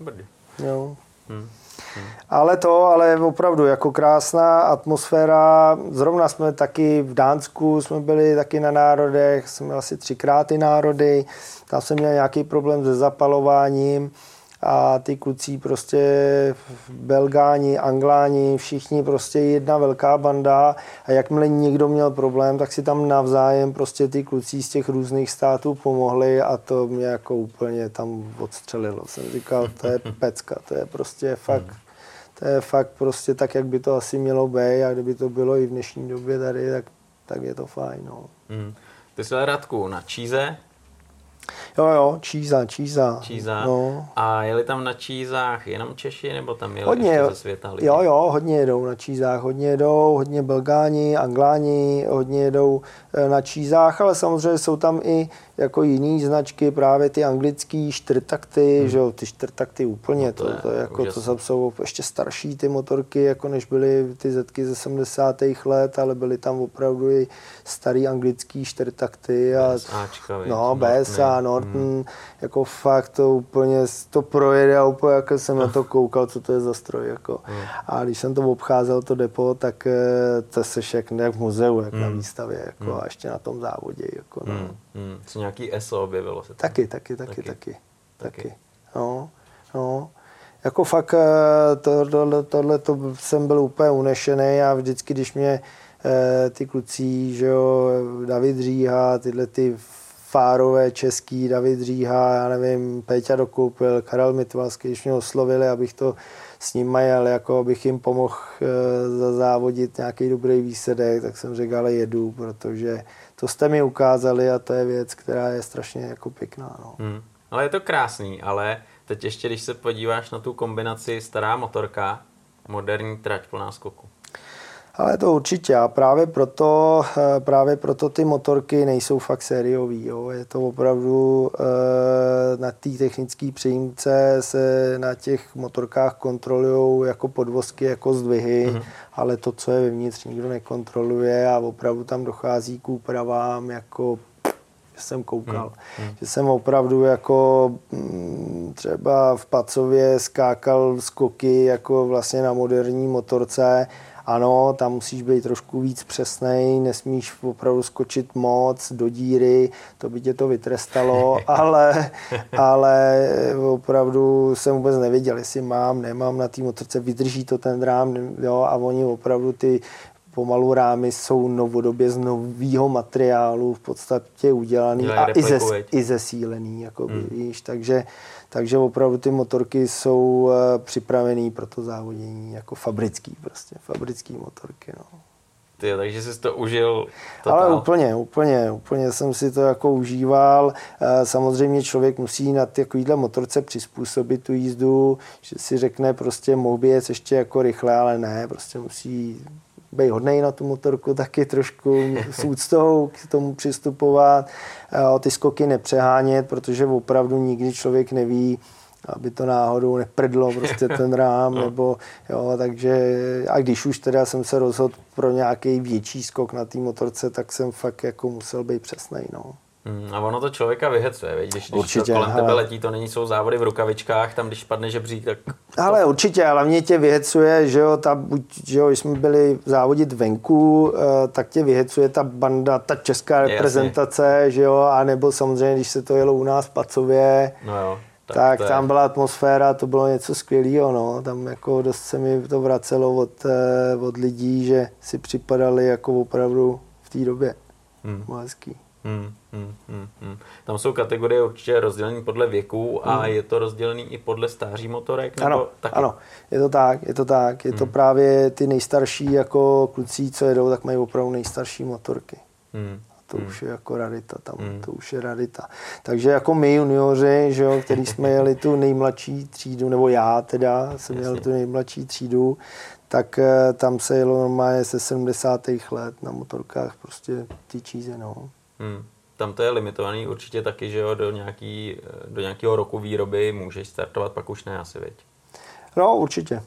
Brdě. Jo. Hmm. Hmm. Ale to, ale opravdu jako krásná atmosféra. Zrovna jsme taky v Dánsku, jsme byli taky na národech, jsme asi třikrát ty národy. Tam jsem měl nějaký problém se zapalováním a ty kluci prostě Belgáni, Angláni, všichni prostě jedna velká banda a jakmile někdo měl problém, tak si tam navzájem prostě ty kluci z těch různých států pomohli a to mě jako úplně tam odstřelilo. Jsem říkal, to je [LAUGHS] pecka, to je prostě fakt, to je fakt prostě tak, jak by to asi mělo být a kdyby to bylo i v dnešní době tady, tak, tak je to fajn. No. Hmm. Ty jsi Radku na Číze, Jo, jo, Číza, Číza. Číza. No. A jeli tam na Čízách jenom Češi, nebo tam jeli hodně, ještě ze světa lidi? Jo, jo, hodně jedou na Čízách, hodně jedou, hodně Belgáni, Angláni, hodně jedou eh, na Čízách, ale samozřejmě jsou tam i jako jiný značky, právě ty anglický čtyřtakty, hmm. že jo, ty čtyřtakty úplně, no to, to, je, to, je jako, to jsou ještě starší ty motorky, jako než byly ty zetky ze 70. let, ale byly tam opravdu i starý anglický čtyřtakty. A, Ačka, no, BSA, Norton, hmm. jako fakt to úplně to projede a úplně jako jsem na to [LAUGHS] koukal, co to je za stroj. Jako. Hmm. A když jsem to obcházel, to depo, tak eh, to se jak, jak v muzeu, jak hmm. na výstavě, jako, hmm. a ještě na tom závodě. Jako, no. hmm. Hmm nějaký ESO objevilo se tam. Taky, taky, taky, taky. taky. taky. No, no. Jako fakt eh, to, tohle, tohle to jsem byl úplně unešený a vždycky, když mě eh, ty kluci, že jo, David Říha, tyhle ty fárové český, David Říha, já nevím, Péťa Dokoupil, Karel Mitvalský, když mě oslovili, abych to s ním jel, jako abych jim pomohl e, závodit nějaký dobrý výsledek, tak jsem řekl, ale jedu, protože to jste mi ukázali a to je věc, která je strašně jako pěkná. No. Hmm. Ale je to krásný, ale teď ještě, když se podíváš na tu kombinaci stará motorka, moderní trať plná skoku. Ale to určitě a právě proto, eh, právě proto ty motorky nejsou fakt sériový. Jo. Je to opravdu eh, na té technické přijímce se na těch motorkách kontrolují jako podvozky, jako zdvihy, mm-hmm. ale to, co je vevnitř, nikdo nekontroluje a opravdu tam dochází k úpravám jako že jsem koukal. Hmm. Že jsem opravdu jako mm, třeba v Pacově skákal skoky jako vlastně na moderní motorce ano, tam musíš být trošku víc přesnej, nesmíš opravdu skočit moc do díry, to by tě to vytrestalo, [LAUGHS] ale, ale opravdu jsem vůbec nevěděl, jestli mám, nemám na té motorce, vydrží to ten drám, jo, a oni opravdu ty pomalu rámy jsou novodobě z nového materiálu v podstatě udělaný a i, ze, i zesílený, jako hmm. víš, takže takže opravdu ty motorky jsou eh, připravený pro to závodění jako fabrický prostě, fabrický motorky. No. Ty, takže jsi to užil totál. Ale úplně, úplně, úplně jsem si to jako užíval. Eh, samozřejmě člověk musí na takovýhle motorce přizpůsobit tu jízdu, že si řekne prostě mohl by jet ještě jako rychle, ale ne, prostě musí být hodnej na tu motorku taky trošku s úctou k tomu přistupovat, eh, ty skoky nepřehánět, protože opravdu nikdy člověk neví, aby to náhodou neprdlo prostě [LAUGHS] ten rám, no. nebo jo, takže a když už teda jsem se rozhodl pro nějaký větší skok na té motorce, tak jsem fakt jako musel být přesný, no. Hmm, a ono to člověka vyhecuje, když, když určitě, to kolem tebe letí, to není jsou závody v rukavičkách, tam když padne žebřík, tak... To... Ale určitě, ale mě tě vyhecuje, že jo, ta, buď, že jo, když jsme byli závodit venku, eh, tak tě vyhecuje ta banda, ta česká reprezentace, Jasně. že jo, a nebo samozřejmě, když se to jelo u nás v Pacově, no jo tak, tak je... tam byla atmosféra, to bylo něco skvělého, no. Tam jako dost se mi to vracelo od, eh, od lidí, že si připadali jako opravdu v té době. Hmm. hezký. Hmm, hmm, hmm, hmm. Tam jsou kategorie určitě rozdělené podle věku a hmm. je to rozdělený i podle stáří motorek? Nebo ano, taky? ano, je to tak, je to tak. Je hmm. to právě ty nejstarší jako kluci, co jedou, tak mají opravdu nejstarší motorky. Hmm to hmm. už je jako rarita tam, hmm. to už je rarita. Takže jako my junioři, že jo, který jsme jeli tu nejmladší třídu, nebo já teda jsem Jasně. jel tu nejmladší třídu, tak eh, tam se jelo normálně se 70. let na motorkách prostě ty číze, no. Hmm. Tam to je limitovaný určitě taky, že jo, do, nějaký, do nějakého roku výroby můžeš startovat, pak už ne asi, veď? No, určitě,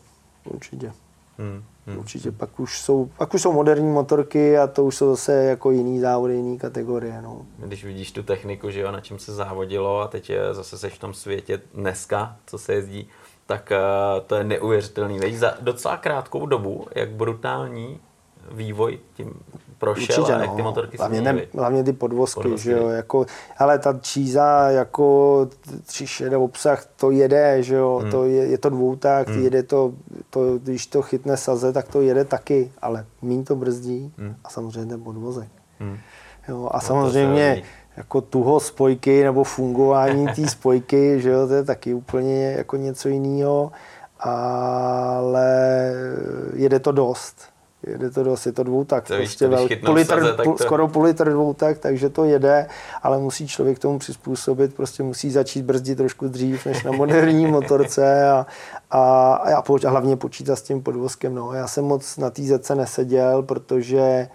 určitě. Hmm. Hmm. Určitě pak už, jsou, pak už jsou moderní motorky a to už jsou zase jako jiný závody, jiný kategorie. No. Když vidíš tu techniku, že jo, na čem se závodilo a teď je, zase seš v tom světě dneska, co se jezdí, tak uh, to je neuvěřitelný. Veď za docela krátkou dobu, jak brutální vývoj tím prošel Určitě, a jak ty no. motorky hlavně, ne, hlavně ty podvozky, podvozky. že jo, jako, ale ta číza jako tři šede obsah, to jede, že jo, hmm. to je, je to dvoutak, hmm. jede to, to, když to chytne saze, tak to jede taky, ale mín to brzdí hmm. a samozřejmě ten podvozek. Hmm. Jo, a no samozřejmě jako tuho spojky nebo fungování té [LAUGHS] spojky, že jo, to je taky úplně jako něco jiného, ale jede to dost jede to dost, je to dvoutak, to prostě vel, půl litr, saze, půl, to... skoro půl litr dvoutak, takže to jede, ale musí člověk tomu přizpůsobit, prostě musí začít brzdit trošku dřív než na moderní [LAUGHS] motorce a, a, a, a, a hlavně počítat s tím podvozkem. No. Já jsem moc na té zece neseděl, protože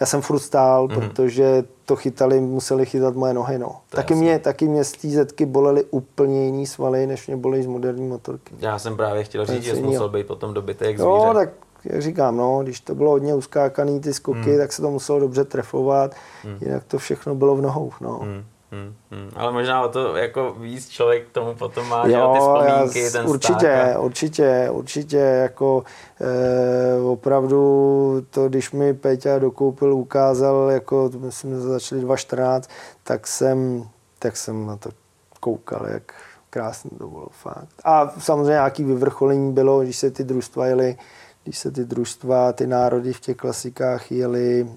já jsem furt stál, mm-hmm. protože to chytali, museli chytat moje nohy. No. taky, mě, taky mě z té zetky bolely úplně jiný svaly, než mě bolely z moderní motorky. Já jsem právě chtěl říct, že jsi musel být potom dobytek zvíře. No, tak jak říkám, no, když to bylo hodně uskákaný ty skoky, hmm. tak se to muselo dobře trefovat, hmm. jinak to všechno bylo v nohou. No. Hmm. Hmm, hmm. Ale možná o to jako víc člověk tomu potom má, jo, že ty vzpomínky, já, ten Určitě, stát, určitě, určitě, jako e, opravdu to, když mi Peťa dokoupil, ukázal, jako myslím, že začali 2.14, tak jsem, tak jsem na to koukal, jak krásně to bylo fakt. A samozřejmě nějaký vyvrcholení bylo, když se ty družstva jeli když se ty družstva, ty národy v těch klasikách jeli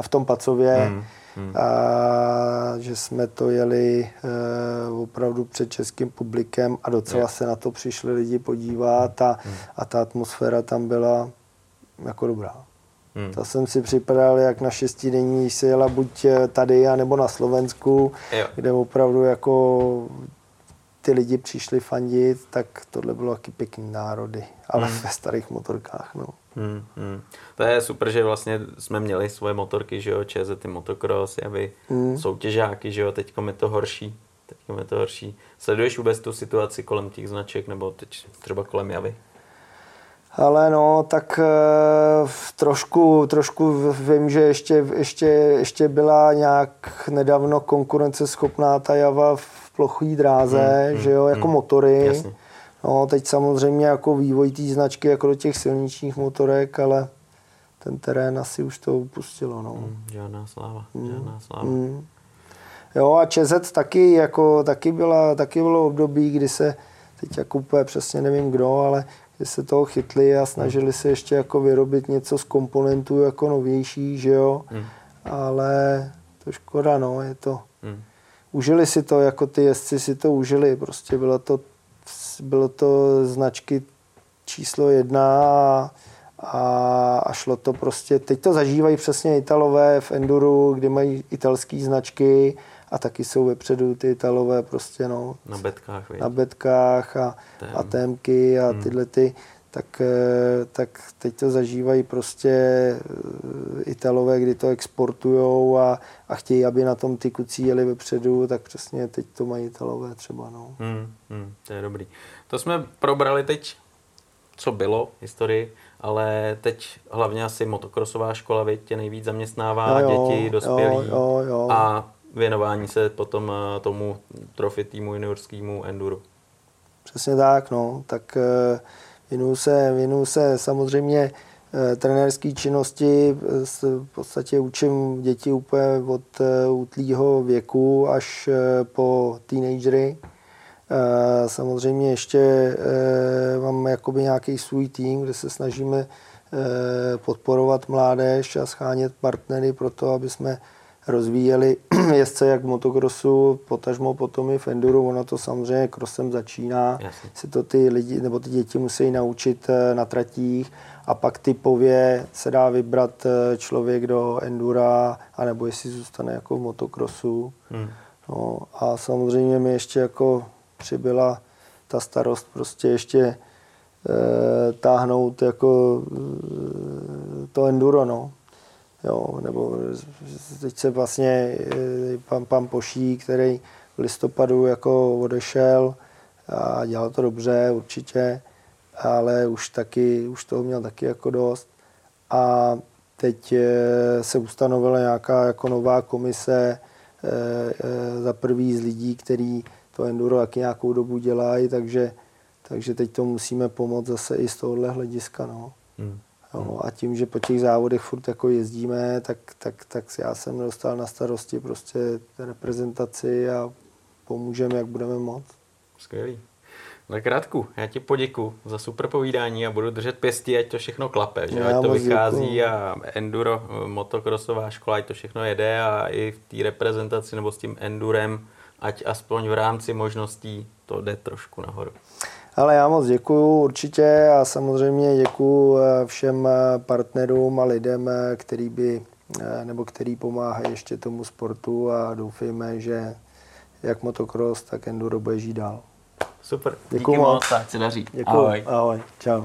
v tom Pacově, hmm. Hmm. A že jsme to jeli e, opravdu před českým publikem a docela je. se na to přišli lidi podívat a, hmm. a ta atmosféra tam byla jako dobrá. Hmm. To jsem si připadal jak na šestidenní, se jela buď tady, nebo na Slovensku, jo. kde opravdu jako ty lidi přišli fandit, tak tohle bylo taky pěkný národy, ale hmm. ve starých motorkách. No. Hmm, hmm. To je super, že vlastně jsme měli svoje motorky, že jo, ČZ, ty motocross, aby hmm. soutěžáky, že jo, teď je to horší. Teď je to horší. Sleduješ vůbec tu situaci kolem těch značek, nebo teď třeba kolem Javy? Ale no, tak e, trošku, trošku vím, že ještě, ještě, ještě byla nějak nedávno konkurenceschopná ta Java v plochý dráze, hmm, že jo, jako hmm, motory. Jasně. No, teď samozřejmě jako vývoj té značky jako do těch silničních motorek, ale ten terén asi už to upustilo. No. Hmm, žádná sláva, hmm. žádná sláva. Hmm. Jo a ČZ taky, jako, taky, byla, taky bylo období, kdy se, teď jako úplně přesně nevím kdo, ale kdy se toho chytli a snažili se ještě jako vyrobit něco z komponentů jako novější, že jo. Hmm. Ale to škoda, no, je to, hmm užili si to, jako ty jezdci si to užili, prostě bylo to, bylo to značky číslo jedna a, a, a šlo to prostě, teď to zažívají přesně Italové v Enduru, kdy mají italské značky a taky jsou vepředu ty Italové prostě no. Na betkách, Na betkách a, Tém. a témky a hmm. tyhle ty tak, eh, tak teď to zažívají prostě eh, Italové, kdy to exportujou a, a chtějí, aby na tom ty kucí jeli vepředu, tak přesně teď to mají Italové třeba. No. Hmm, hmm, to je dobrý. To jsme probrali teď, co bylo v historii, ale teď hlavně asi motokrosová škola věď, tě nejvíc zaměstnává jo, jo, děti, dospělí jo, jo, jo. a věnování se potom eh, tomu trofy týmu juniorskému enduro. Přesně tak, no. Tak Věnuju se, věnuju se samozřejmě eh, trenérské činnosti, v podstatě učím děti úplně od eh, útlýho věku až eh, po teenagery. Samozřejmě ještě mám jakoby nějaký svůj tým, kde se snažíme podporovat mládež a schánět partnery pro to, aby jsme rozvíjeli [CLEARS THROAT] jezdce jak v motokrosu, potažmo potom i v enduru. Ono to samozřejmě krosem začíná. Jasně. Se to ty lidi nebo ty děti musí naučit eh, na tratích a pak typově se dá vybrat eh, člověk do endura, anebo jestli zůstane jako v motokrosu. Hmm. No, a samozřejmě mi ještě jako přibyla ta starost prostě ještě e, táhnout jako e, to enduro, no. Jo, nebo teď se vlastně eh, pan, pan Poší, který v listopadu jako odešel a dělal to dobře určitě, ale už taky, už toho měl taky jako dost. A teď eh, se ustanovila nějaká jako nová komise eh, za prvý z lidí, který to enduro taky nějakou dobu dělají, takže, takže teď to musíme pomoct zase i z tohohle hlediska. No. Hmm. Jo, a tím, že po těch závodech furt jako jezdíme, tak, tak, tak já jsem dostal na starosti prostě reprezentaci a pomůžeme, jak budeme moc. Skvělý. Tak krátku, já ti poděku za super povídání a budu držet pěstí, ať to všechno klape, že ať to vychází děkuju. a enduro, motokrosová škola, ať to všechno jede a i v té reprezentaci nebo s tím endurem, ať aspoň v rámci možností to jde trošku nahoru. Ale já moc děkuju určitě a samozřejmě děkuju eh, všem eh, partnerům a lidem, eh, který by nebo který pomáhají ještě tomu sportu a doufejme, že jak motocross, tak enduro bude žít dál. Super, díky, díky moc, tak se daří. Děkuju, ahoj. ahoj, čau.